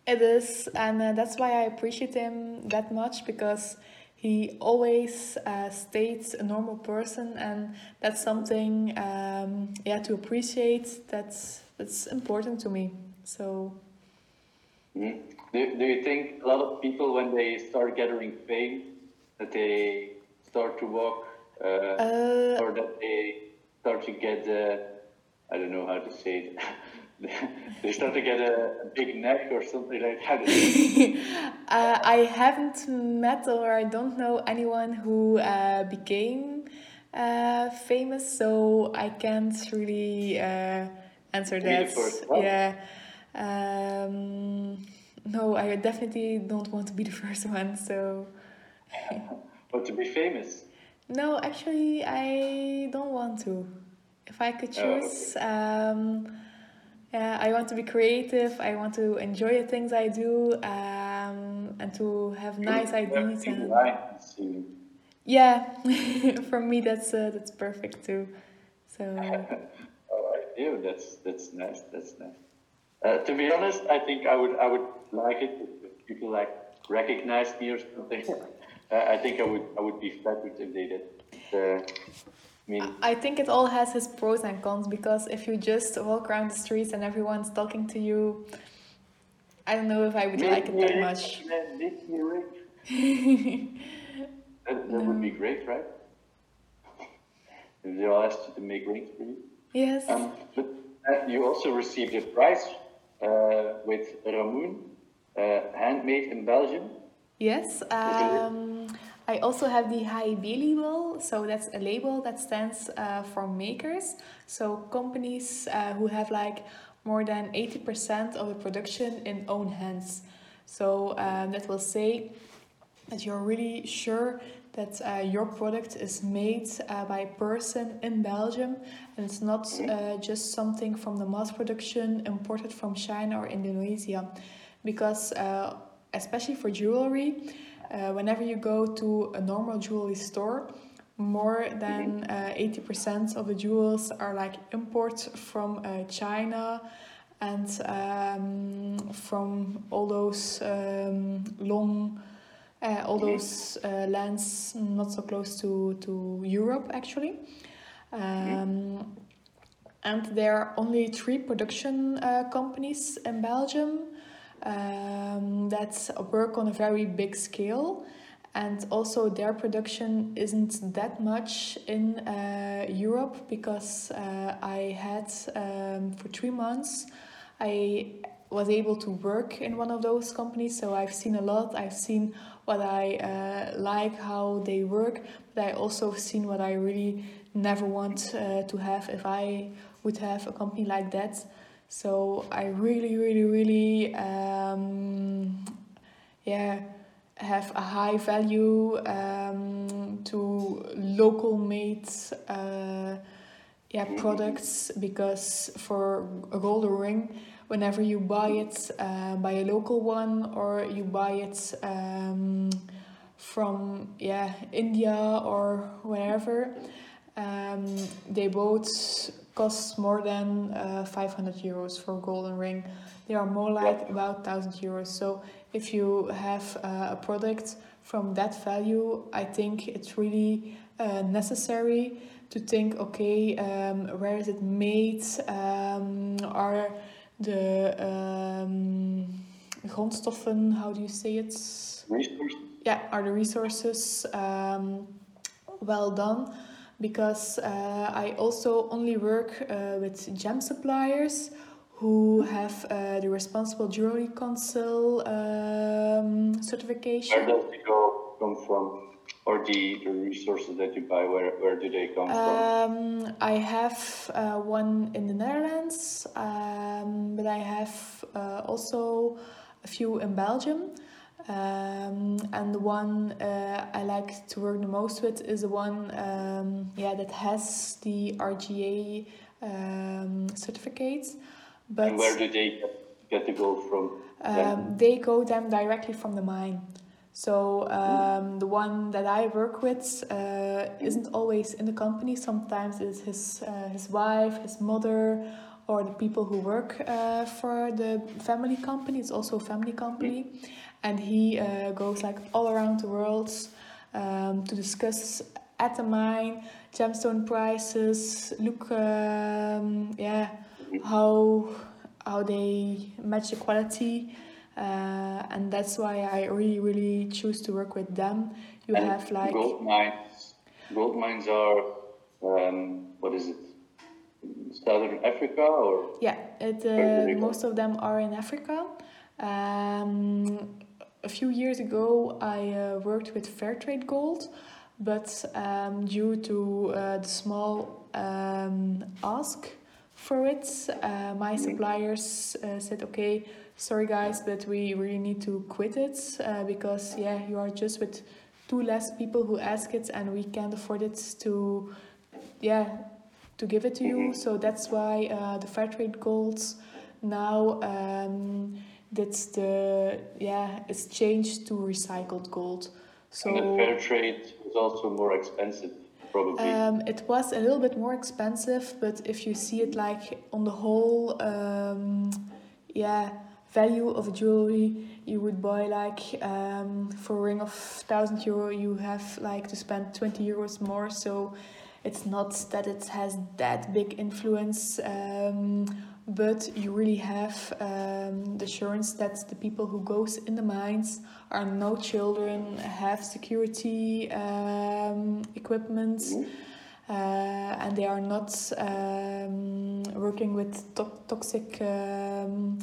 It is, and uh, that's why I appreciate him that much because he always uh, stays a normal person, and that's something, um, yeah, to appreciate. That's that's important to me. So Mhm. do, do you think a lot of people when they start gathering fame that they start to walk uh, uh, or that they start to get uh, i don't know how to say it <laughs> they start to get a, big neck or something like that <laughs> uh, I haven't met or I don't know anyone who uh, became uh, famous, so I can't really uh, answer that. Yeah. Um, no, I definitely don't want to be the <laughs> first one. So <laughs> but to be famous no, actually, I don't want to. If I could Oh, okay. choose, um, yeah, I want to be creative. I want to enjoy the things I do, um, and to have nice ideas. And yeah, <laughs> for me, that's uh, that's perfect too. So <laughs> Oh, I do. That's that's nice. That's nice. Uh, to be honest, I think I would I would like it if people like recognize me or something. <laughs> uh, I think I would I would be flattered if they did. I mean, I think it all has its pros and cons because if you just walk around the streets and everyone's talking to you, I don't know if I would like it that much. ring, Make me a ring. That, that would be great, right? If they all asked you to make rings for you. yes. Um, but uh, you also received a prize uh, with Ramoon, uh, handmade in Belgium. Yes, um, I also have the HIB So that's a label that stands uh, for makers. So companies uh, who have like more than 80% of the production in own hands. So um, that will say that you're really sure that uh, your product is made uh, by a person in Belgium and it's not uh, just something from the mass production imported from China or Indonesia. Because, uh, especially for jewelry, uh, whenever you go to a normal jewelry store, more than uh, 80% of the jewels are like imports from uh, China and um, from all those um, long uh, all those uh, lands not so close to, to Europe actually. Um, and there are only three production uh, companies in Belgium um, that work on a very big scale. And also, their production isn't that much in uh, Europe because uh, I had um, for three months, I was able to work in one of those companies. So I've seen a lot. I've seen what I uh, like, how they work, but I also seen what I really never want uh, to have if I would have a company like that. So I really, really, really, um, yeah, have a high value um, to local made. Uh, yeah, products because for a gold ring, whenever you buy it uh, by a local one or you buy it um, from yeah India or wherever, um, they both cost more than uh, 500 euros for a golden ring. They are more like about 1000 euros. So if you have uh, a product from that value, I think it's really uh, necessary to think okay, um, where is it made? Um, are the um, grondstoffen, how do you say it? Resources. yeah, are the resources um, well done? Because uh, I also only work uh, with gem suppliers who have uh, the Responsible Jewelry Council um, Where certification. does the gold come from? Or the, the resources that you buy, where, where do they come from? Um, I have uh, one in the Netherlands, um, but I have uh, also a few in Belgium. Um, and the one uh, I like to work the most with is the one um, yeah, that has the RGA um, certificate. But and where do they get, the gold from? um, they go them directly from the mine. So um, the one that I work with uh, isn't always in the company. Sometimes it's his uh, his wife, his mother, or the people who work uh, for the family company. It's also a family company, and he uh, goes like all around the world um, to discuss at the mine gemstone prices. Look, um, yeah, how how they match the quality. Uh, and that's why I really, really choose to work with them. You And have like gold mines. Gold mines are um, what is it? Southern Africa or yeah, it, uh, most of them are in Africa. Um, a few years ago, I uh, worked with Fairtrade Gold, but um, due to uh, the small um, ask for it, uh, my suppliers uh, said, "Okay, sorry guys, but we really need to quit it uh, because yeah, you are just with two less people who ask it, and we can't afford it to, yeah, to give it to you. So that's why uh, the Fairtrade Golds now um, that's the yeah it's changed to recycled gold. So and the fair trade is also more expensive, probably. um, it was a little bit more expensive, but if you see it like on the whole, um, yeah, value of jewelry, you would buy like um, for a ring of thousand euro, you have like to spend twenty euros more. So it's not that it has that big influence um, but you really have um, the assurance that the people who goes in the mines are no children, have security um, equipment, uh, and they are not um, working with to- toxic um,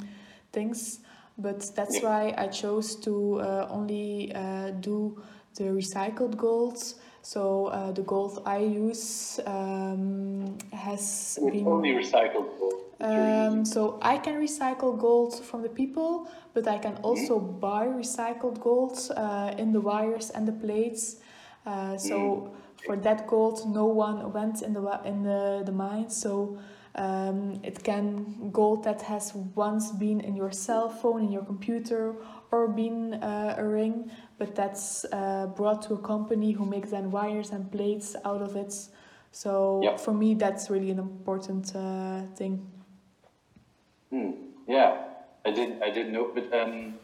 things. But that's why I chose to uh, only uh, do the recycled gold. So uh, the gold I use um, has It's been. only recycled gold. Um, so I can recycle gold from the people, but I can also buy recycled gold uh, in the wires and the plates. Uh, so for that gold, no one went in the in the, the mine. So um, it can gold that has once been in your cell phone, in your computer, or been uh, a ring, but that's uh, brought to a company who makes then wires and plates out of it. So Yeah. for me, that's really an important uh, thing. Hmm. Yeah, I did. I didn't know, but um,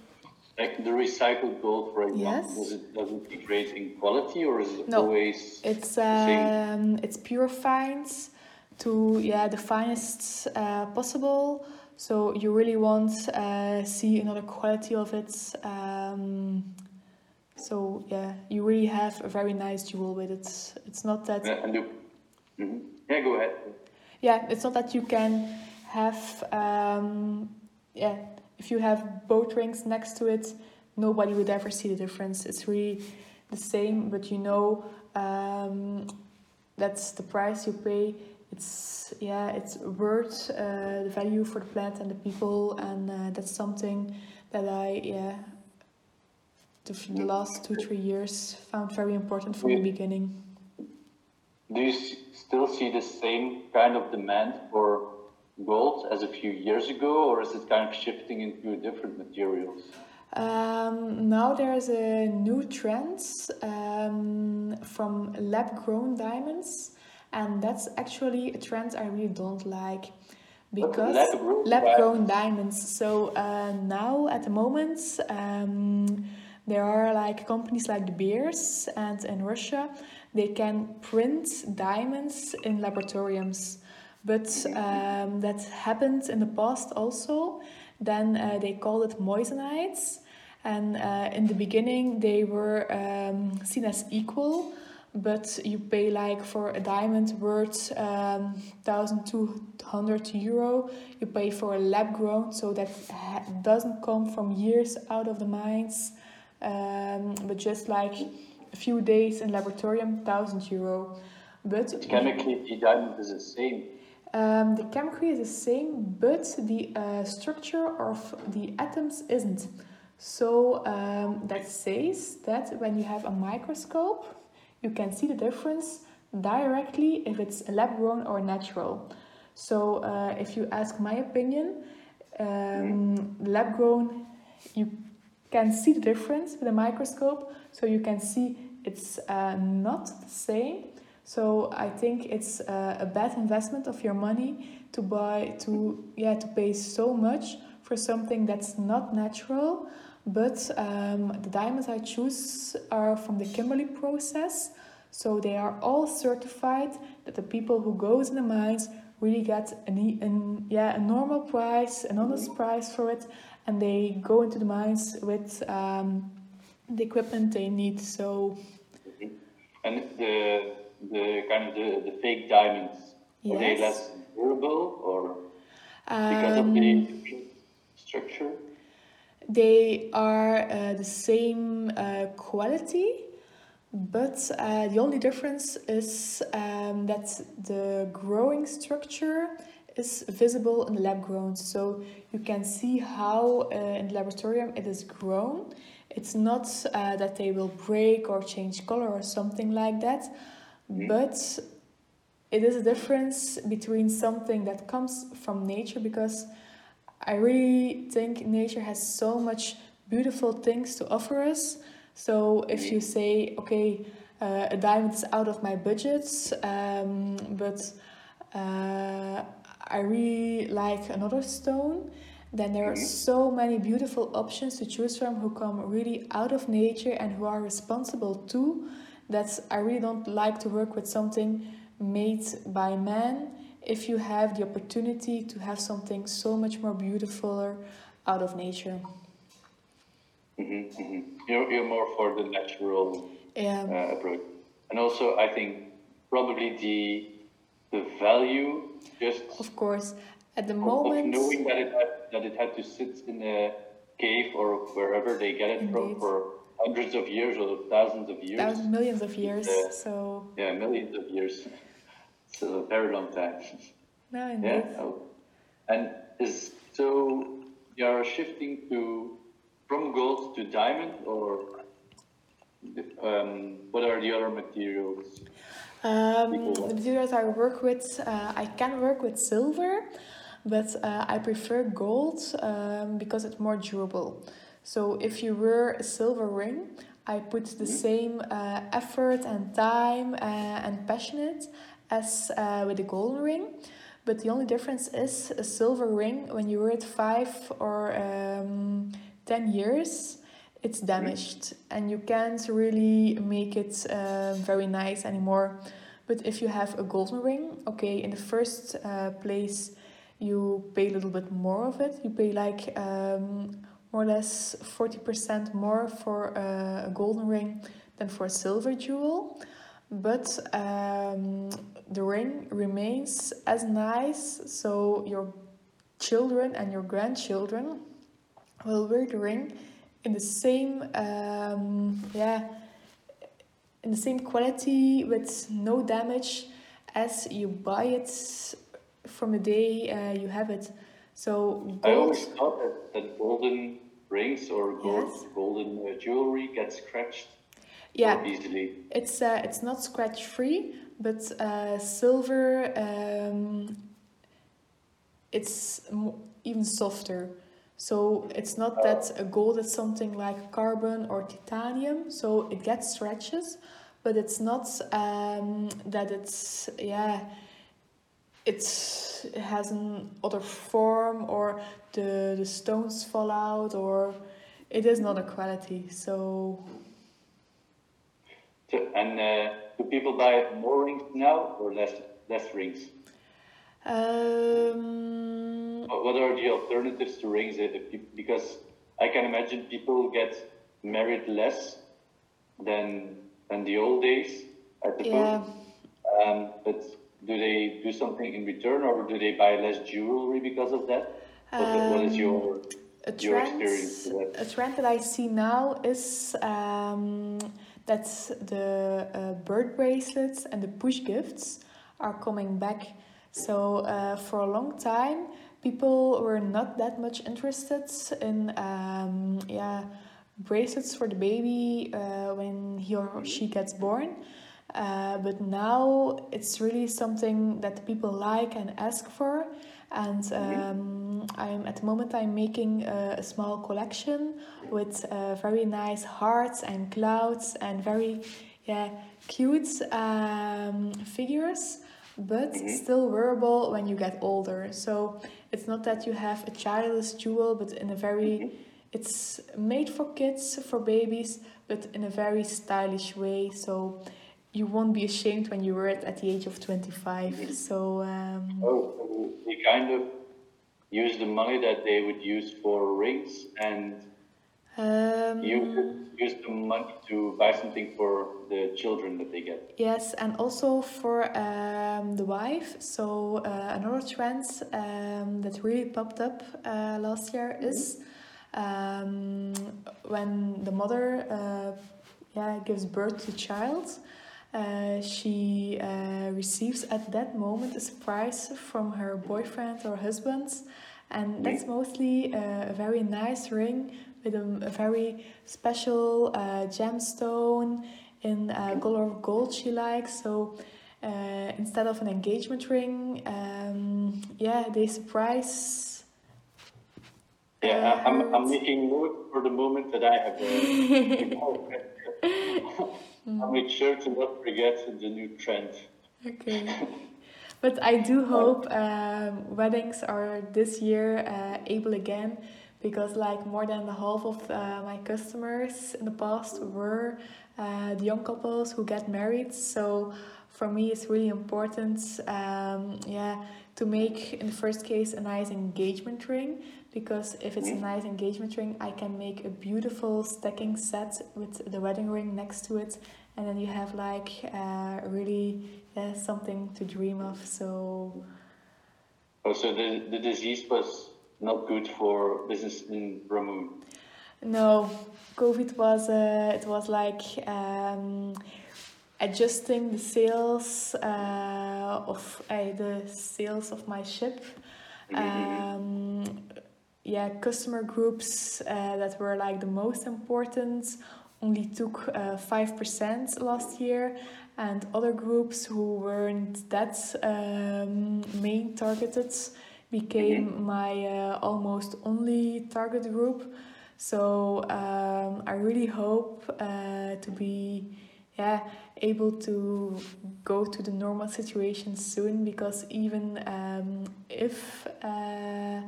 like the recycled gold, for example, Yes. does it does it degrade in quality, or is it No. always? It's um, it's pure fines to yeah the finest uh, possible. So you really won't uh, see another quality of it. Um, so yeah, you really have a very nice jewel with it. It's not that Yeah, and do. Mhm. Yeah, go ahead. yeah, it's not that you can have um, yeah. If you have both rings next to it, nobody would ever see the difference. It's really the same, but you know um, that's the price you pay. It's yeah, it's worth uh, the value for the plant and the people, and uh, that's something that I yeah. The, the last two three years found very important from the beginning. Do you still see the same kind of demand for gold as a few years ago, or is it kind of shifting into different materials? Um, now there's a new trend um, from lab grown diamonds, and that's actually a trend I really don't like because lab grown diamonds. So uh, now at the moment, um, there are like companies like De Beers and in Russia, they can print diamonds in laboratoriums. But um, that happened in the past also. Then uh, they called it moissanites. And uh, in the beginning, they were um, seen as equal, but you pay like for a diamond worth um, 1200 euro, you pay for a lab grown, so that ha- doesn't come from years out of the mines, um, but just like a few days in laboratorium, 1000 euro. But Chemically, the diamond is the same. Um, the chemistry is the same, but the uh, structure of the atoms isn't. So um, that says that when you have a microscope, you can see the difference directly if it's lab grown or natural. So uh, if you ask my opinion, um, lab grown, you can see the difference with a microscope, so you can see it's uh, not the same. So I think it's uh, a bad investment of your money to buy to yeah to pay so much for something that's not natural. But um, the diamonds I choose are from the Kimberley process, so they are all certified that the people who goes in the mines really get an, an yeah a normal price, an honest price for it, and they go into the mines with um, the equipment they need. So And the the kind of the, the fake diamonds are they Yes. less durable or because of the um, structure? They are uh, the same uh, quality, but uh, the only difference is um, that the growing structure is visible in the lab grown. So you can see how uh, in the laboratorium it is grown. It's not uh, that they will break or change color or something like that, but it is a difference between something that comes from nature because I really think nature has so much beautiful things to offer us. So if you say, okay, uh, a diamond is out of my budget, um, but uh, I really like another stone, then there are so many beautiful options to choose from who come really out of nature and who are responsible too. That I really don't like to work with something made by man if you have the opportunity to have something so much more beautiful out of nature. Mm-hmm, mm-hmm. You're, you're more for the natural Yeah. uh, approach. And also, I think probably the the value just Of course, at the of, of moment, knowing that it had, that it had to sit in a cave or wherever they get it from for hundreds of years or thousands of years. thousands, millions of years. Yeah. So Yeah, millions of years. so a very long time. no, yeah. indeed. oh. And is so you're shifting to from gold to diamond or um, what are the other materials? Um, the materials I work with, uh, I can work with silver, but uh, I prefer gold um, because it's more durable. So if you wear a silver ring, I put the same uh, effort and time uh, and passionate as uh, with a golden ring. But the only difference is a silver ring, when you wear it five or um, 10 years, it's damaged and you can't really make it uh, very nice anymore. But if you have a golden ring, okay, in the first uh, place, you pay a little bit more of it. You pay like um, more or less 40% more for a golden ring than for a silver jewel. But um, the ring remains as nice, so your children and your grandchildren will wear the ring in the same um, yeah in the same quality with no damage as you buy it from the day uh, you have it so I always thought that, that golden rings or gold, Yes. golden uh, jewelry gets scratched yeah easily. it's uh, it's not scratch free but uh, silver um, it's even softer so it's not that a gold is something like carbon or titanium so it gets stretches but it's not um, that it's yeah it's, it has an other form or the the stones fall out or it is not a quality so and uh, do people buy more rings now or less less rings? um What are the alternatives to rings? If you- Because I can imagine people get married less than than the old days, I suppose. yeah Um, but do they do something in return, or do they buy less jewelry because of that? What, what is Um, your a your trend, experience with that? a trend that I see now is um, that the uh, bird bracelets and the push gifts are coming back. So uh, for a long time, people were not that much interested in um, yeah bracelets for the baby uh, when he or she gets born. Uh, but now it's really something that people like and ask for. And um, I'm at the moment I'm making a, a small collection with uh, very nice hearts and clouds and very yeah cute um, figures but still wearable when you get older. So it's not that you have a childless jewel but in a very it's made for kids for babies but in a very stylish way. So you won't be ashamed when you wear it at the age of 25 so um, Oh, they kind of use the money that they would use for rings and um, use use the money to buy something for the children that they get. Yes, and also for um, the wife. So uh, another trend um, that really popped up uh, last year is um, when the mother uh, yeah gives birth to a child. Uh, she uh, receives at that moment a surprise from her boyfriend or husband, and that's mostly uh, a very nice ring with a, a very special uh, gemstone in uh, color of gold she likes. So uh, instead of an engagement ring, um, yeah, they surprise. Yeah, I'm, I'm making note for the moment that I have. <laughs> <laughs> Uh, I'll make sure to not forget the new trend. Okay. <laughs> But I do hope um, weddings are this year uh, able again because like more than the half of uh, my customers in the past were uh, the young couples who get married. So for me it's really important um, yeah to make in the first case a nice engagement ring because if it's a nice engagement ring I can make a beautiful stacking set with the wedding ring next to it. And then you have like uh, really yeah, something to dream of. So Oh, so the, the disease was not good for business in Ramoon. no. Covid was uh, it was like um, adjusting the sales uh, of uh, the sales of my ship. Um, yeah customer groups uh, that were like the most important only took uh, 5% last year and other groups who weren't that um, main targeted became my uh, almost only target group. So um, i really hope uh, to be yeah able to go to the normal situation soon because even um, if uh,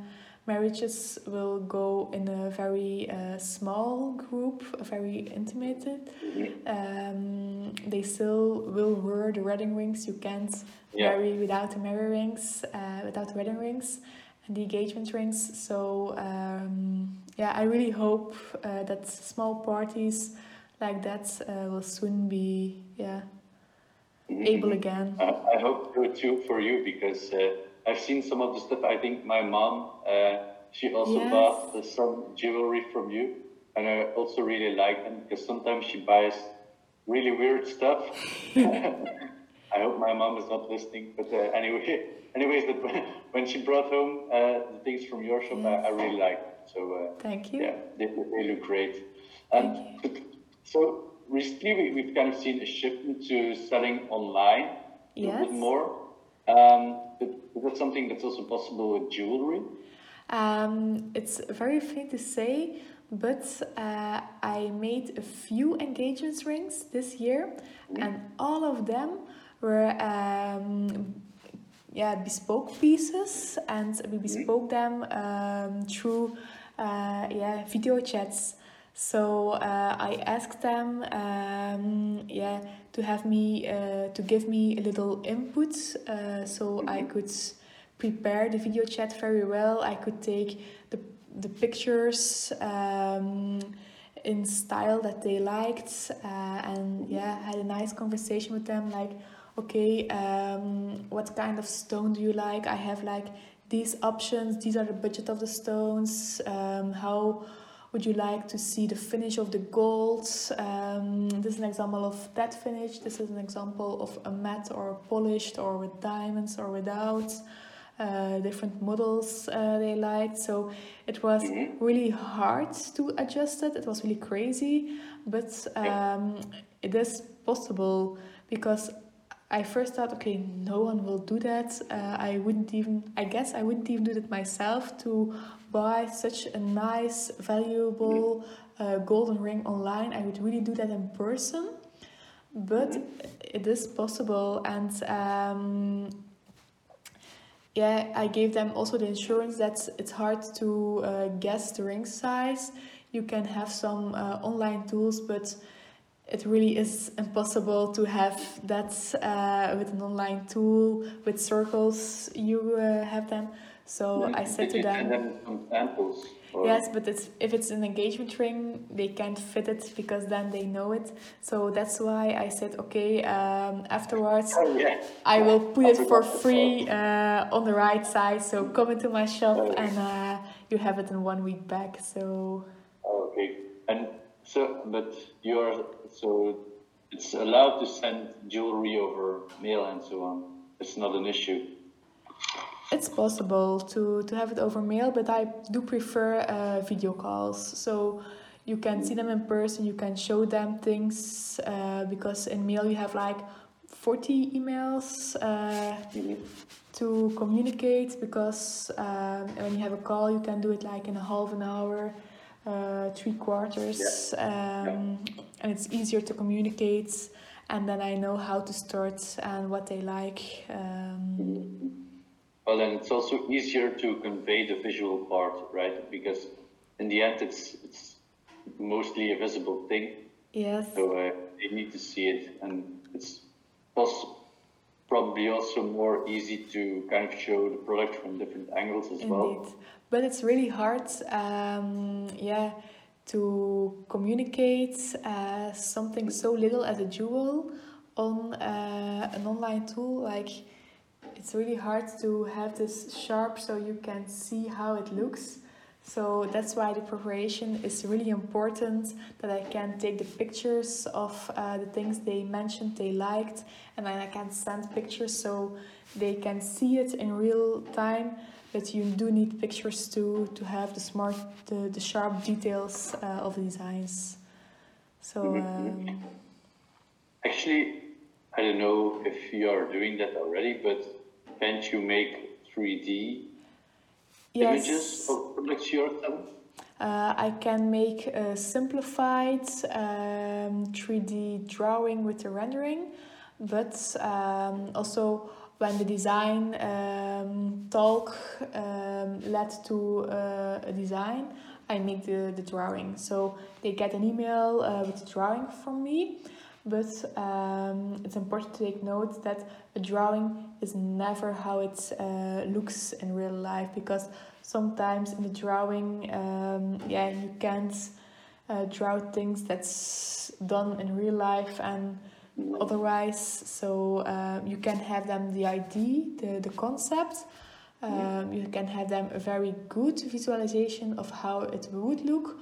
marriages will go in a very uh, small group, very intimate, um, they still will wear the wedding rings. You can't Yeah. marry without the marriage rings, uh, without wedding rings and the engagement rings. So um, yeah, I really hope uh, that small parties like that uh, will soon be yeah able again. I, I hope so too for you because uh, I've seen some of the stuff. I think my mom, uh, she also Yes. bought some jewelry from you, and I also really like them because sometimes she buys really weird stuff. <laughs> <laughs> I hope my mom is not listening, but uh, anyway, <laughs> anyways, that when she brought home uh, the things from your shop, I, I really like. So uh, Thank you. yeah, they, they look great. But- so recently we, we've kind of seen a shift into selling online a little bit more. Um, but is that something that's also possible with jewelry? Um, it's very funny to say, but uh, I made a few engagement rings this year, and all of them were um, yeah bespoke pieces, and we bespoke them um, through uh, yeah video chats. So uh, I asked them, um, yeah, to have me uh, to give me a little input, uh, so I could prepare the video chat very well. I could take the the pictures um, in style that they liked, uh, and yeah, had a nice conversation with them. Like, okay, um, what kind of stone do you like? I have like these options. These are the budget of the stones. Um, how would you like to see the finish of the gold? Um, this is an example of that finish. This is an example of a matte or polished or with diamonds or without. Uh, different models uh, they liked. So it was really hard to adjust it. It was really crazy, but um, it is possible because I first thought, okay, no one will do that. Uh, I wouldn't even, I guess I wouldn't even do that myself to buy such a nice, valuable uh, golden ring online. I would really do that in person, but it is possible. And um, yeah, I gave them also the insurance that it's hard to uh, guess the ring size. You can have some uh, online tools, but it really is impossible to have that uh, with an online tool with circles. You uh, have them, so I said to them. send them some samples? Or- Yes, but it's if it's an engagement ring, they can't fit it because then they know it. So that's why I said, okay, um, afterwards Oh yeah. I will put it for free uh, on the right side. So come into my shop and uh, you have it in one week back. So Oh, okay. And so, but you're so it's allowed to send jewelry over mail and so on. It's not an issue. It's possible to, to have it over mail, but I do prefer uh, video calls. So you can see them in person, you can show them things uh, because in mail you have like 40 emails. Uh, to communicate because um, when you have a call you can do it like in a half an hour uh, three quarters um, and it's easier to communicate and then i know how to start and what they like um, Well, and it's also easier to convey the visual part, right? Because in the end, it's it's mostly a visible thing, yes so uh, they need to see it, and it's poss- probably also more easy to kind of show the product from different angles as well. Indeed, but it's really hard. Um, yeah, to communicate uh, something so little as a jewel on uh, an online tool like it's really hard to have this sharp so you can see how it looks. So that's why the preparation is really important that i can take the pictures of uh, the things they mentioned they liked and then i can send pictures so they can see it in real time. But you do need pictures to to have the smart the, the sharp details uh, of the designs. So um, Actually, I don't know if you are doing that already, but can't you make 3D images yes of products you're uh, I can make a simplified um, 3D drawing with the rendering, but um, also when the design um, talk um, led to uh, a design, I make the, the drawing. So they get an email uh, with the drawing from me, but um, it's important to take note that a drawing is never how it uh, looks in real life because sometimes in the drawing, um, yeah, you can't uh, draw things that's done in real life and otherwise. So um, you can have them the idea, the, the concept. Um, you can have them a very good visualization of how it would look,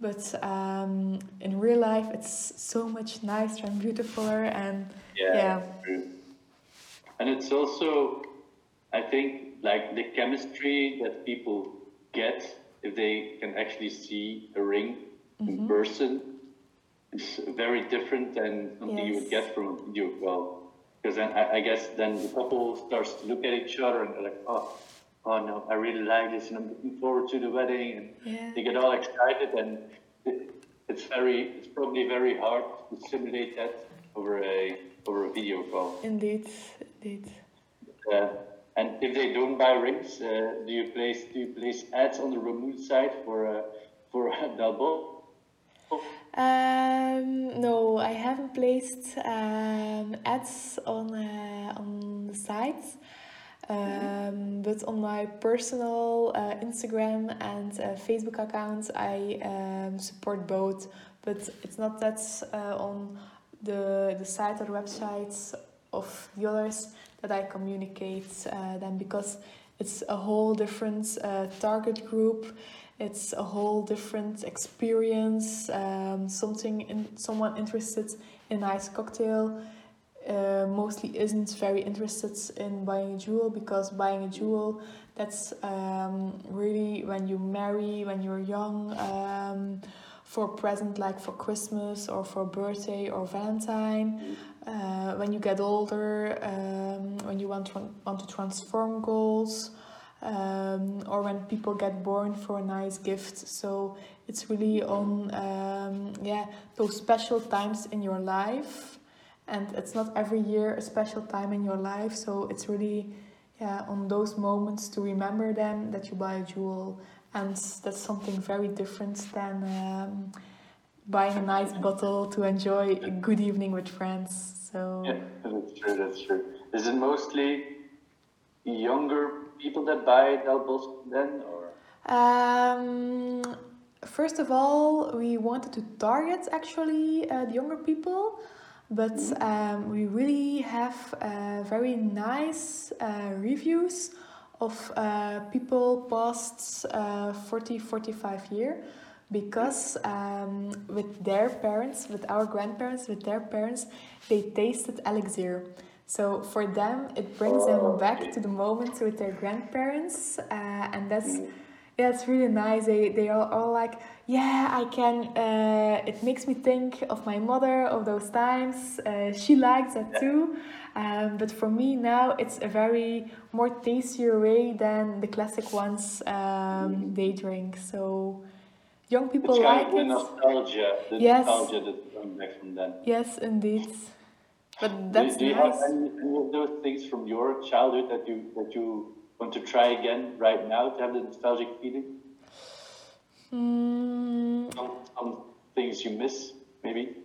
but um, in real life it's so much nicer and beautifuler and yeah. true. And it's also, I think, like the chemistry that people get if they can actually see a ring in person is very different than something you would get from a video call. Because then I, I guess then the couple starts to look at each other and they're like, oh, oh no, I really like this and I'm looking forward to the wedding and Yeah. they get all excited and it, it's very, it's probably very hard to simulate that over a over a video call. Indeed, indeed. Uh, and if they don't buy rings, uh, do you place do you place ads on the Remote site for uh, for <laughs> Dalbo? Um, no, I haven't placed um, ads on uh, on the site, um, but on my personal uh, Instagram and uh, Facebook account, I um, support both. But it's not that uh, on the the site or websites of the others that I communicate uh, them because it's a whole different uh, target group it's a whole different experience um, something in someone interested in ice cocktail uh, mostly isn't very interested in buying a jewel because buying a jewel that's um, really when you marry when you're young um, for a present like for christmas or for birthday or valentine uh, when you get older um, when you want to, want to transform goals um, or when people get born for a nice gift. So it's really on um, yeah those special times in your life, and it's not every year a special time in your life. So it's really yeah on those moments to remember them that you buy a jewel, and that's something very different than. Um, Buying a nice bottle to enjoy a good evening with friends. So Yeah, that's true. That's true. Is it mostly younger people that buy Dalbo then, or Um, first of all, we wanted to target actually uh, the younger people, but um, we really have uh, very nice uh, reviews of uh, people past uh, 40 45 year because um, with their parents with our grandparents with their parents they tasted elixir. So for them it brings them back to the moment with their grandparents uh, and that's yeah, it's really nice. They they are all like, yeah, I can. Uh, it makes me think of my mother of those times. Uh, she likes that too. Um, but for me now, it's a very more tastier way than the classic ones um, they drink. So young people it's like kind of the it. nostalgia, the Yes. nostalgia that's coming back from then. Yes, indeed. But Do, that's do you have any, any of those things from your childhood that you that you want to try again right now to have the nostalgic feeling? Mm, Some, some things you miss, maybe.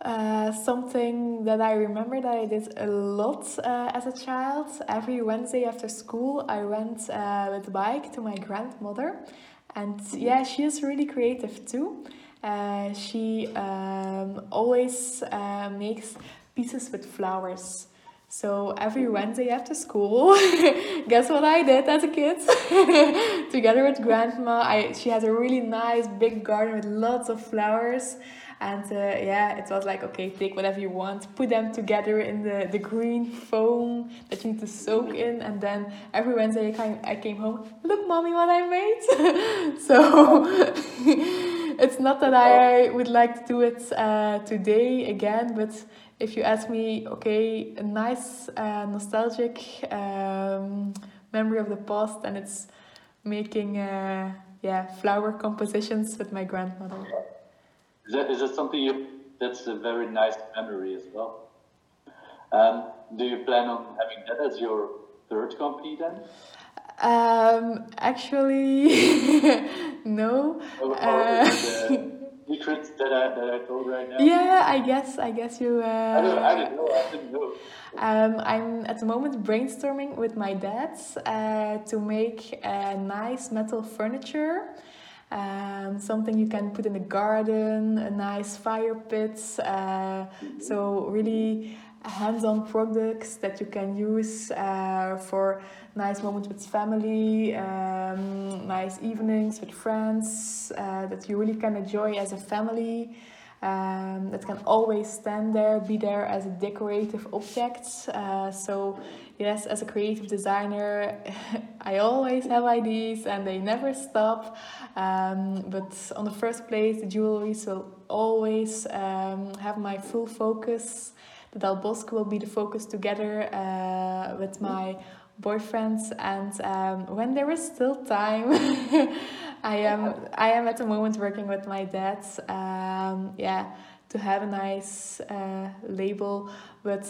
Uh, something that I remember that I did a lot uh, as a child. Every Wednesday after school, I went uh, with the bike to my grandmother, and yeah, she is really creative too. Uh, she um, always uh, makes pieces with flowers. So every Wednesday after school, <laughs> guess what I did as a kid? <laughs> Together with grandma, I she has a really nice big garden with lots of flowers. And uh, yeah, it was like, okay, take whatever you want, put them together in the, the green foam that you need to soak in. And then every Wednesday I came, I came home, look, mommy, what I made. <laughs> so it's not that I would like to do it uh, today again, but if you ask me, okay, a nice uh, nostalgic um, memory of the past, and it's making uh, yeah flower compositions with my grandmother. Is that, is that something you, that's a very nice memory as well? Um, do you plan on having that as your third company then? Um, actually, <laughs> no. Uh, is it the <laughs> secrets that I, that I told right now? yeah, I guess I guess you. Uh, I don't, I didn't know, I didn't know. Um, I'm at the moment brainstorming with my dad uh, to make a nice metal furniture. Um, something you can put in the garden, a nice fire pit. Uh, so, really hands on products that you can use uh, for nice moments with family, um, nice evenings with friends uh, that you really can enjoy as a family um, that can always stand there, be there as a decorative object. Uh, so, yes, as a creative designer, <laughs> I always have ideas and they never stop. Um, but on the first place, the jewelries will always um, have my full focus. The Delbosque will be the focus together uh, with my boyfriends. And um, when there is still time <laughs> I am I am at the moment working with my dad um, yeah to have a nice uh, label. But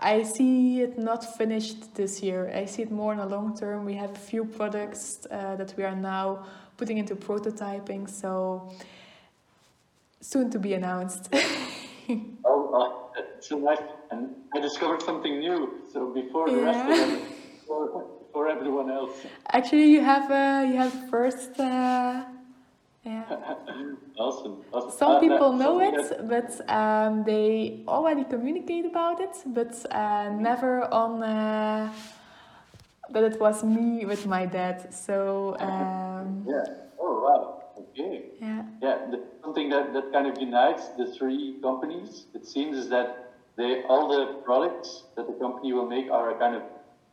I see it not finished this year. I see it more in the long term. We have a few products uh, that we are now putting into prototyping. So soon to be announced. <laughs> Oh, oh, so nice. And I discovered something new. So before the rest of them, before, before everyone else. actually you have uh, you have first uh, yeah <laughs> awesome. awesome. Some Uh, people know it, but um, they already communicate about it, but uh, never on uh, that it was me with my dad. So um, Yeah. Oh, wow. Okay. yeah, Yeah, the, something that, that kind of unites the three companies, it seems, is that they all the products that the company will make are kind of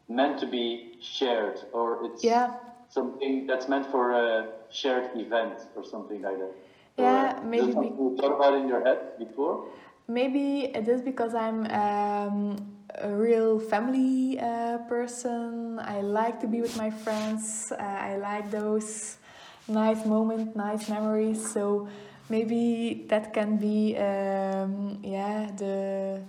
meant to be shared, or it's yeah, something that's meant for a shared event or something like that. Yeah, uh, maybe something you thought about in your head before? maybe it is because I'm um, a real family uh, person. I like to be with my friends. Uh, I like those nice moments, nice memories. So maybe that can be, um, yeah, the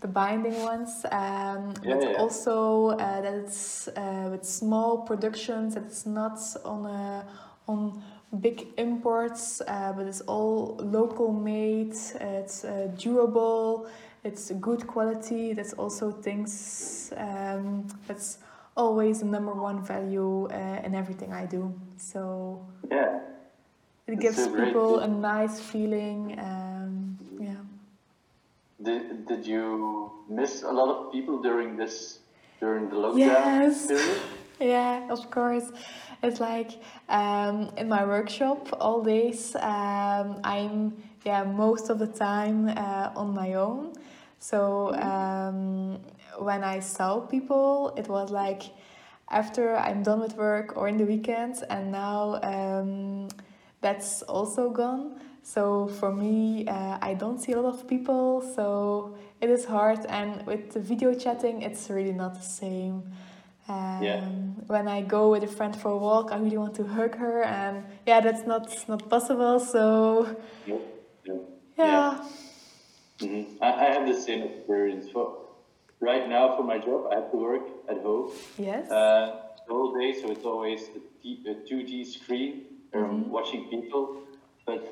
the binding ones. Um, Yeah, but yeah. also uh, that it's uh, with small productions. That it's not on a on big imports, uh, but it's all local made. It's uh, durable. It's good quality. That's also things um, that's always the number one value uh, in everything I do. So Yeah. It gives so people a nice feeling. Um, yeah. Did, did you miss a lot of people during this during the lockdown Yes. period? <laughs> Yeah, of course. It's like um, in my workshop all days. Um, I'm yeah most of the time uh, on my own. So um, when I saw people, it was like after I'm done with work or in the weekends, and now um, that's also gone. So for me, uh, I don't see a lot of people, so it is hard. And with the video chatting, it's really not the same. Um, Yeah. When I go with a friend for a walk, I really want to hug her, and yeah, that's not not possible. So Yep. Yep. yeah, Mhm. I, I have the same experience. For right now, for my job, I have to work at home yes, uh, the whole day, so it's always a, T, a 2D screen um, Mm-hmm. watching people. But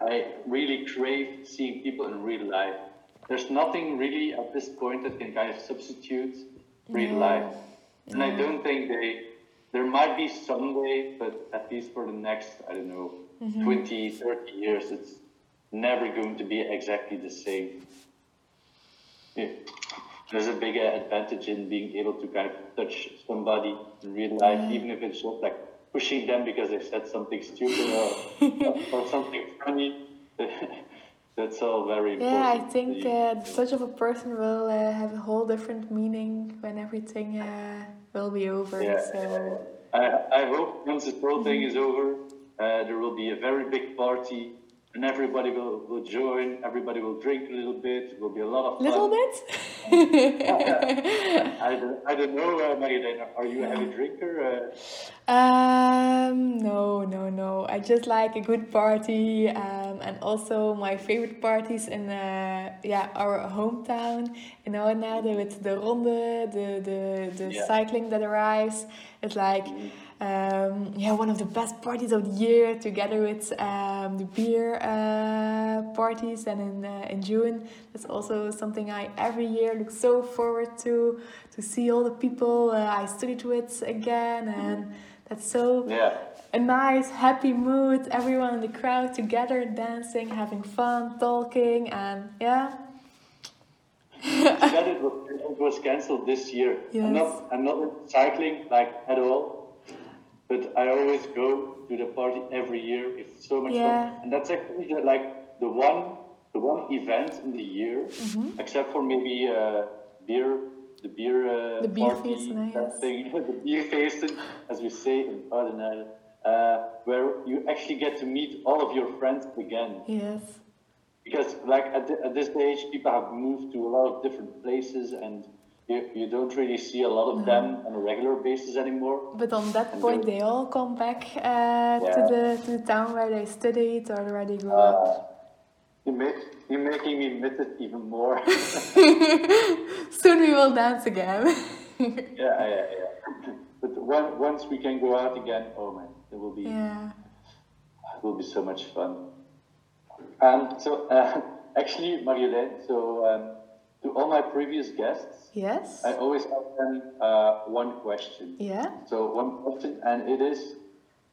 I really crave seeing people in real life. There's nothing really at this point that can kind of substitute real Yeah. life. And I don't think they, there might be some someday, but at least for the next, I don't know, 20, 30 years, it's never going to be exactly the same. Yeah. There's a big uh, advantage in being able to kind of touch somebody in real life, even if it's just like pushing them because they said something stupid or, <laughs> or something funny. <laughs> That's all very important. Yeah, I think uh, the touch of a person will uh, have a whole different meaning when everything uh, will be over. Yeah. So I, I hope once this whole thing is over, uh, there will be a very big party and everybody will, will join, everybody will drink a little bit, it will be a lot of fun. little bit. I don't, I don't know, uh, Marjolein, are you a heavy drinker? Uh, Um, no, no, no. I just like a good party, um, and also my favorite parties in uh, yeah our hometown in Oudenaarde with the ronde, the the the Yeah. cycling that arrives. It's like um, yeah one of the best parties of the year, together with um, the beer uh, parties. And in uh, in June, that's also something I every year look so forward to to see all the people uh, I studied with again and. That's so yeah. a nice, happy mood. Everyone in the crowd together, dancing, having fun, talking, and yeah. <laughs> It was, was cancelled this year. I'm Yes. not, I'm not cycling like at all, but I always go to the party every year. It's so much Yeah. fun, and that's actually the, like the one, the one event in the year, Mm-hmm. except for maybe uh, beer, the beer, uh, The beer party, that yes. thing, <laughs> the beer feesten, as we say in Oudenaarde, uh, where you actually get to meet all of your friends again Yes. because like at, the, at this stage people have moved to a lot of different places and you, you don't really see a lot of them on a regular basis anymore But on that And point, they all come back uh, to the to the town where they studied or where they grew up. uh, you make, you're making me miss it even more <laughs> Soon we will dance again. <laughs> yeah yeah yeah but when, once we can go out again oh man it will be yeah. it will be so much fun um, so uh, <laughs> actually Marjolein so um, to all my previous guests Yes. I always ask them uh, one question Yeah. So one question, and it is,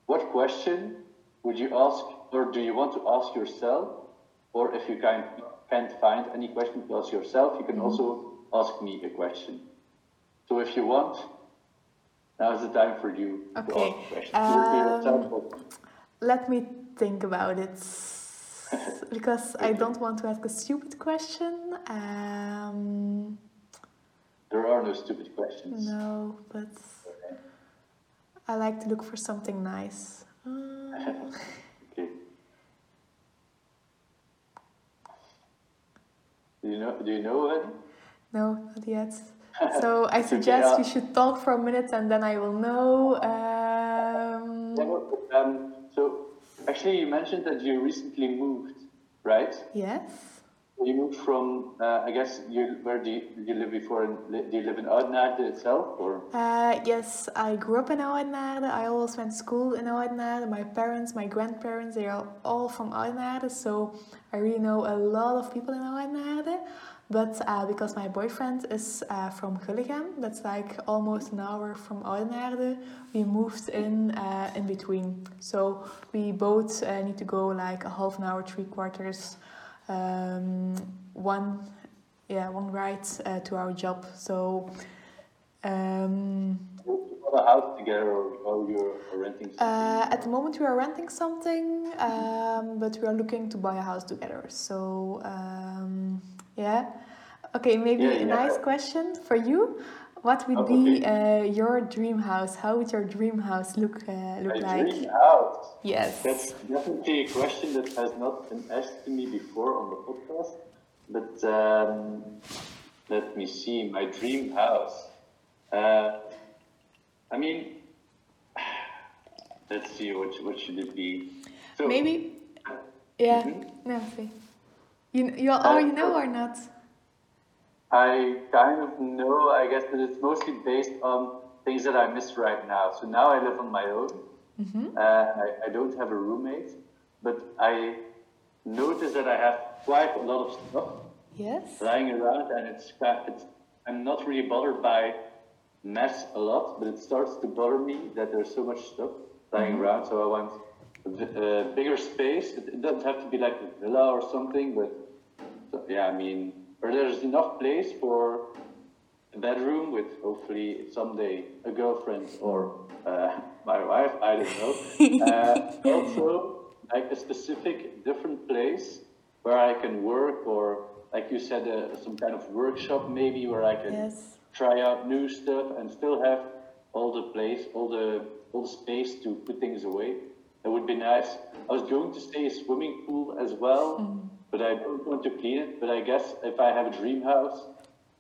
what question would you ask, or do you want to ask yourself, or if you can't can't find any question to ask yourself, you can also ask me a question. So if you want, now is the time for you Okay, to ask a question. Um, Let me think about it. <laughs> because I don't want to ask a stupid question. Um, there are no stupid questions. no, but I like to look for something nice. Um, <laughs> Okay. Do you know? Do you know it? no, not yet. <laughs> So I suggest yeah. you should talk for a minute and then I will know. Um, um, so actually, you mentioned that you recently moved, right? yes. You moved from, uh, I guess, you where do you, did you live before? In, do you live in Oudenaarde itself, or? Uh, yes, I grew up in Oudenaarde. I always went to school in Oudenaarde. My parents, my grandparents, they are all from Oudenaarde, so I really know a lot of people in Oudenaarde. But uh, because my boyfriend is uh, from Gullegem, that's like almost an hour from Oudenaarde, we moved in uh, in between. So we both uh, need to go like a half an hour, three quarters, um, one, yeah, one ride uh, to our job. So. Um, a house together, or, or you're renting something? uh, at the moment, we are renting something, um, but we are looking to buy a house together. So, um, yeah. Okay, maybe Yeah, a yeah. nice question for you. What would be uh, your dream house? How would your dream house look uh, look My like? dream house. Yes. That's definitely a question that has not been asked to me before on the podcast. But um, let me see, my dream house. Uh, I mean, <sighs> let's see, what, what should it be? So, Maybe. Yeah. Mhm. No, say. You you already oh, know or not? I kind of know, I guess, that it's mostly based on things that I miss right now. So now I live on my own. Mm-hmm. Uh, I, I don't have a roommate, but I notice that I have quite a lot of stuff Yes. lying around, and it's, it's I'm not really bothered by mess a lot, but it starts to bother me that there's so much stuff lying mm-hmm. around. So I want a, a uh, bigger space. It, it doesn't have to be like a villa or something, but so, yeah, I mean, or there's enough place for a bedroom with hopefully someday a girlfriend or uh, my wife. I don't know. <laughs> uh, also, like a specific different place where I can work, or like you said, uh, some kind of workshop maybe where I can Yes. try out new stuff and still have all the place, all the all the space to put things away. That would be nice. I was going to say a swimming pool as well, but I don't want to clean it. But I guess if I have a dream house,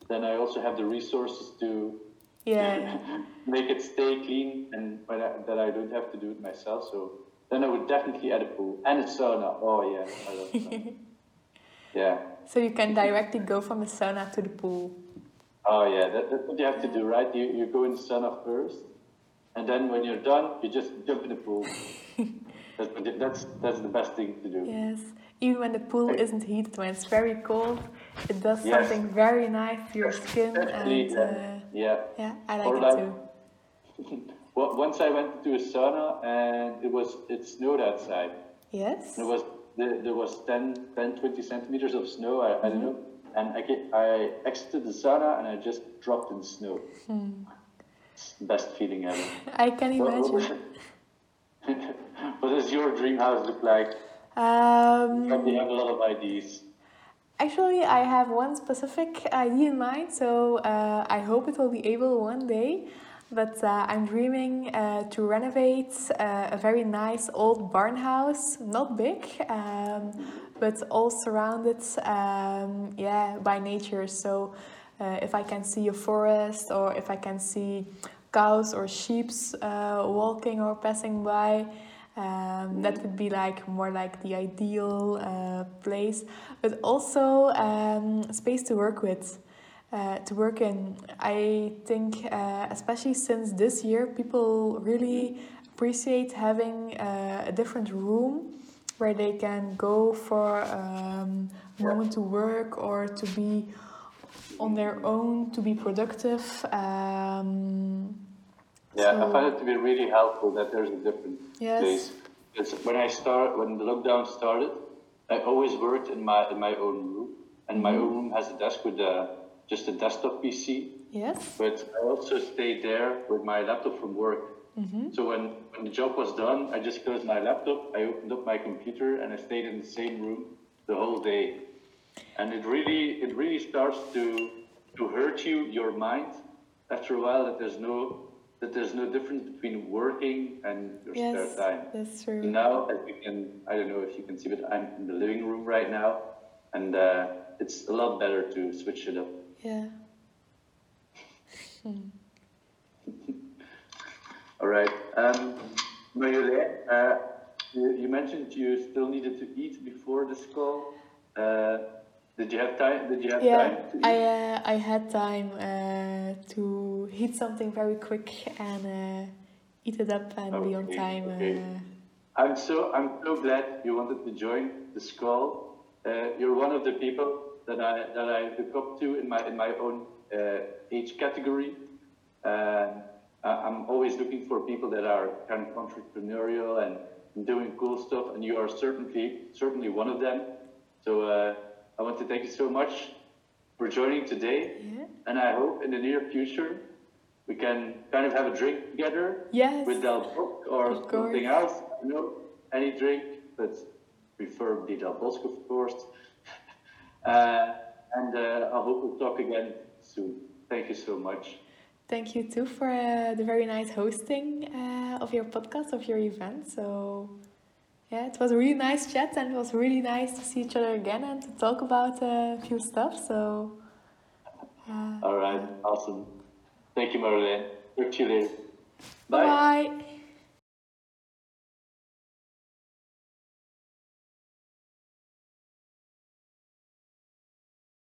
then I also have the resources to Yeah. <laughs> make it stay clean and I, that I don't have to do it myself. So then I would definitely add a pool and a sauna. Oh yeah, I love <laughs> sauna. yeah. So you can directly go from the sauna to the pool. Oh yeah, that, that's what you have to do, right? You you go in the sauna first, and then when you're done, you just jump in the pool. <laughs> that's, that's that's the best thing to do. Yes. Even when the pool isn't heated, when it's very cold, it does Yes. something very nice to your skin. Especially, And uh, yeah. yeah, I Or like it like- too. <laughs> Well, once I went to a sauna and it was it snowed outside. Yes. There was there, there was 10, 10, 20 centimeters of snow. I, I don't know. And I, get, I exited the sauna and I just dropped in snow. It's the best feeling ever. <laughs> I can What- what was imagine. <laughs> what does your dream house look like? Um, Probably have a lot of ideas. Actually, I have one specific idea in mind, so uh, I hope it will be able one day. But uh, I'm dreaming uh, to renovate uh, a very nice old barn house, not big, um, but all surrounded, um, yeah, by nature. So uh, if I can see a forest, or if I can see cows or sheep uh, walking or passing by, um, that would be like more like the ideal uh, place, but also um, space to work with, uh, to work in. I think, uh, especially since this year, people really appreciate having uh, a different room where they can go for um, a moment to work or to be on their own, to be productive. Um, Yeah, I So- find it to be really helpful that there's a different Yes. place. Because when I start, when the lockdown started, I always worked in my in my own room, and my own room has a desk with a, just a desktop PC. yes. But I also stayed there with my laptop from work. Mm-hmm. So when, when the job was done, I just closed my laptop, I opened up my computer, and I stayed in the same room the whole day. And it really it really starts to to hurt you your mind after a while that there's no that there's no difference between working and your Yes, spare time. that's true. Now, as you can, I don't know if you can see, but I'm in the living room right now, and uh, it's a lot better to switch it up. Yeah. <laughs> All right. Um, Marjolein, uh, you, you mentioned you still needed to eat before this call. Uh, did you have time? Did you have Yeah, time? I uh, I had time uh, to heat something very quick and uh, eat it up and be on time. okay. Uh, I'm so I'm so glad you wanted to join this call. Uh, you're one of the people that I that I look up to in my in my own uh, age category. Uh, I'm always looking for people that are kind of entrepreneurial and doing cool stuff, and you are certainly certainly one of them. So uh, I want to thank you so much for joining today, yeah. and I hope in the near future we can kind of have a drink together Yes. with Delbosque or something else. You know, any drink, but preferably Delbosque, of course. <laughs> uh, and uh, I hope we'll talk again soon. Thank you so much. Thank you too for uh, the very nice hosting uh, of your podcast of your event. So yeah, it was a really nice chat and it was really nice to see each other again and to talk about uh, a few stuff. So uh, All right, awesome. Thank you, Marjolein. Talk to you later. bye.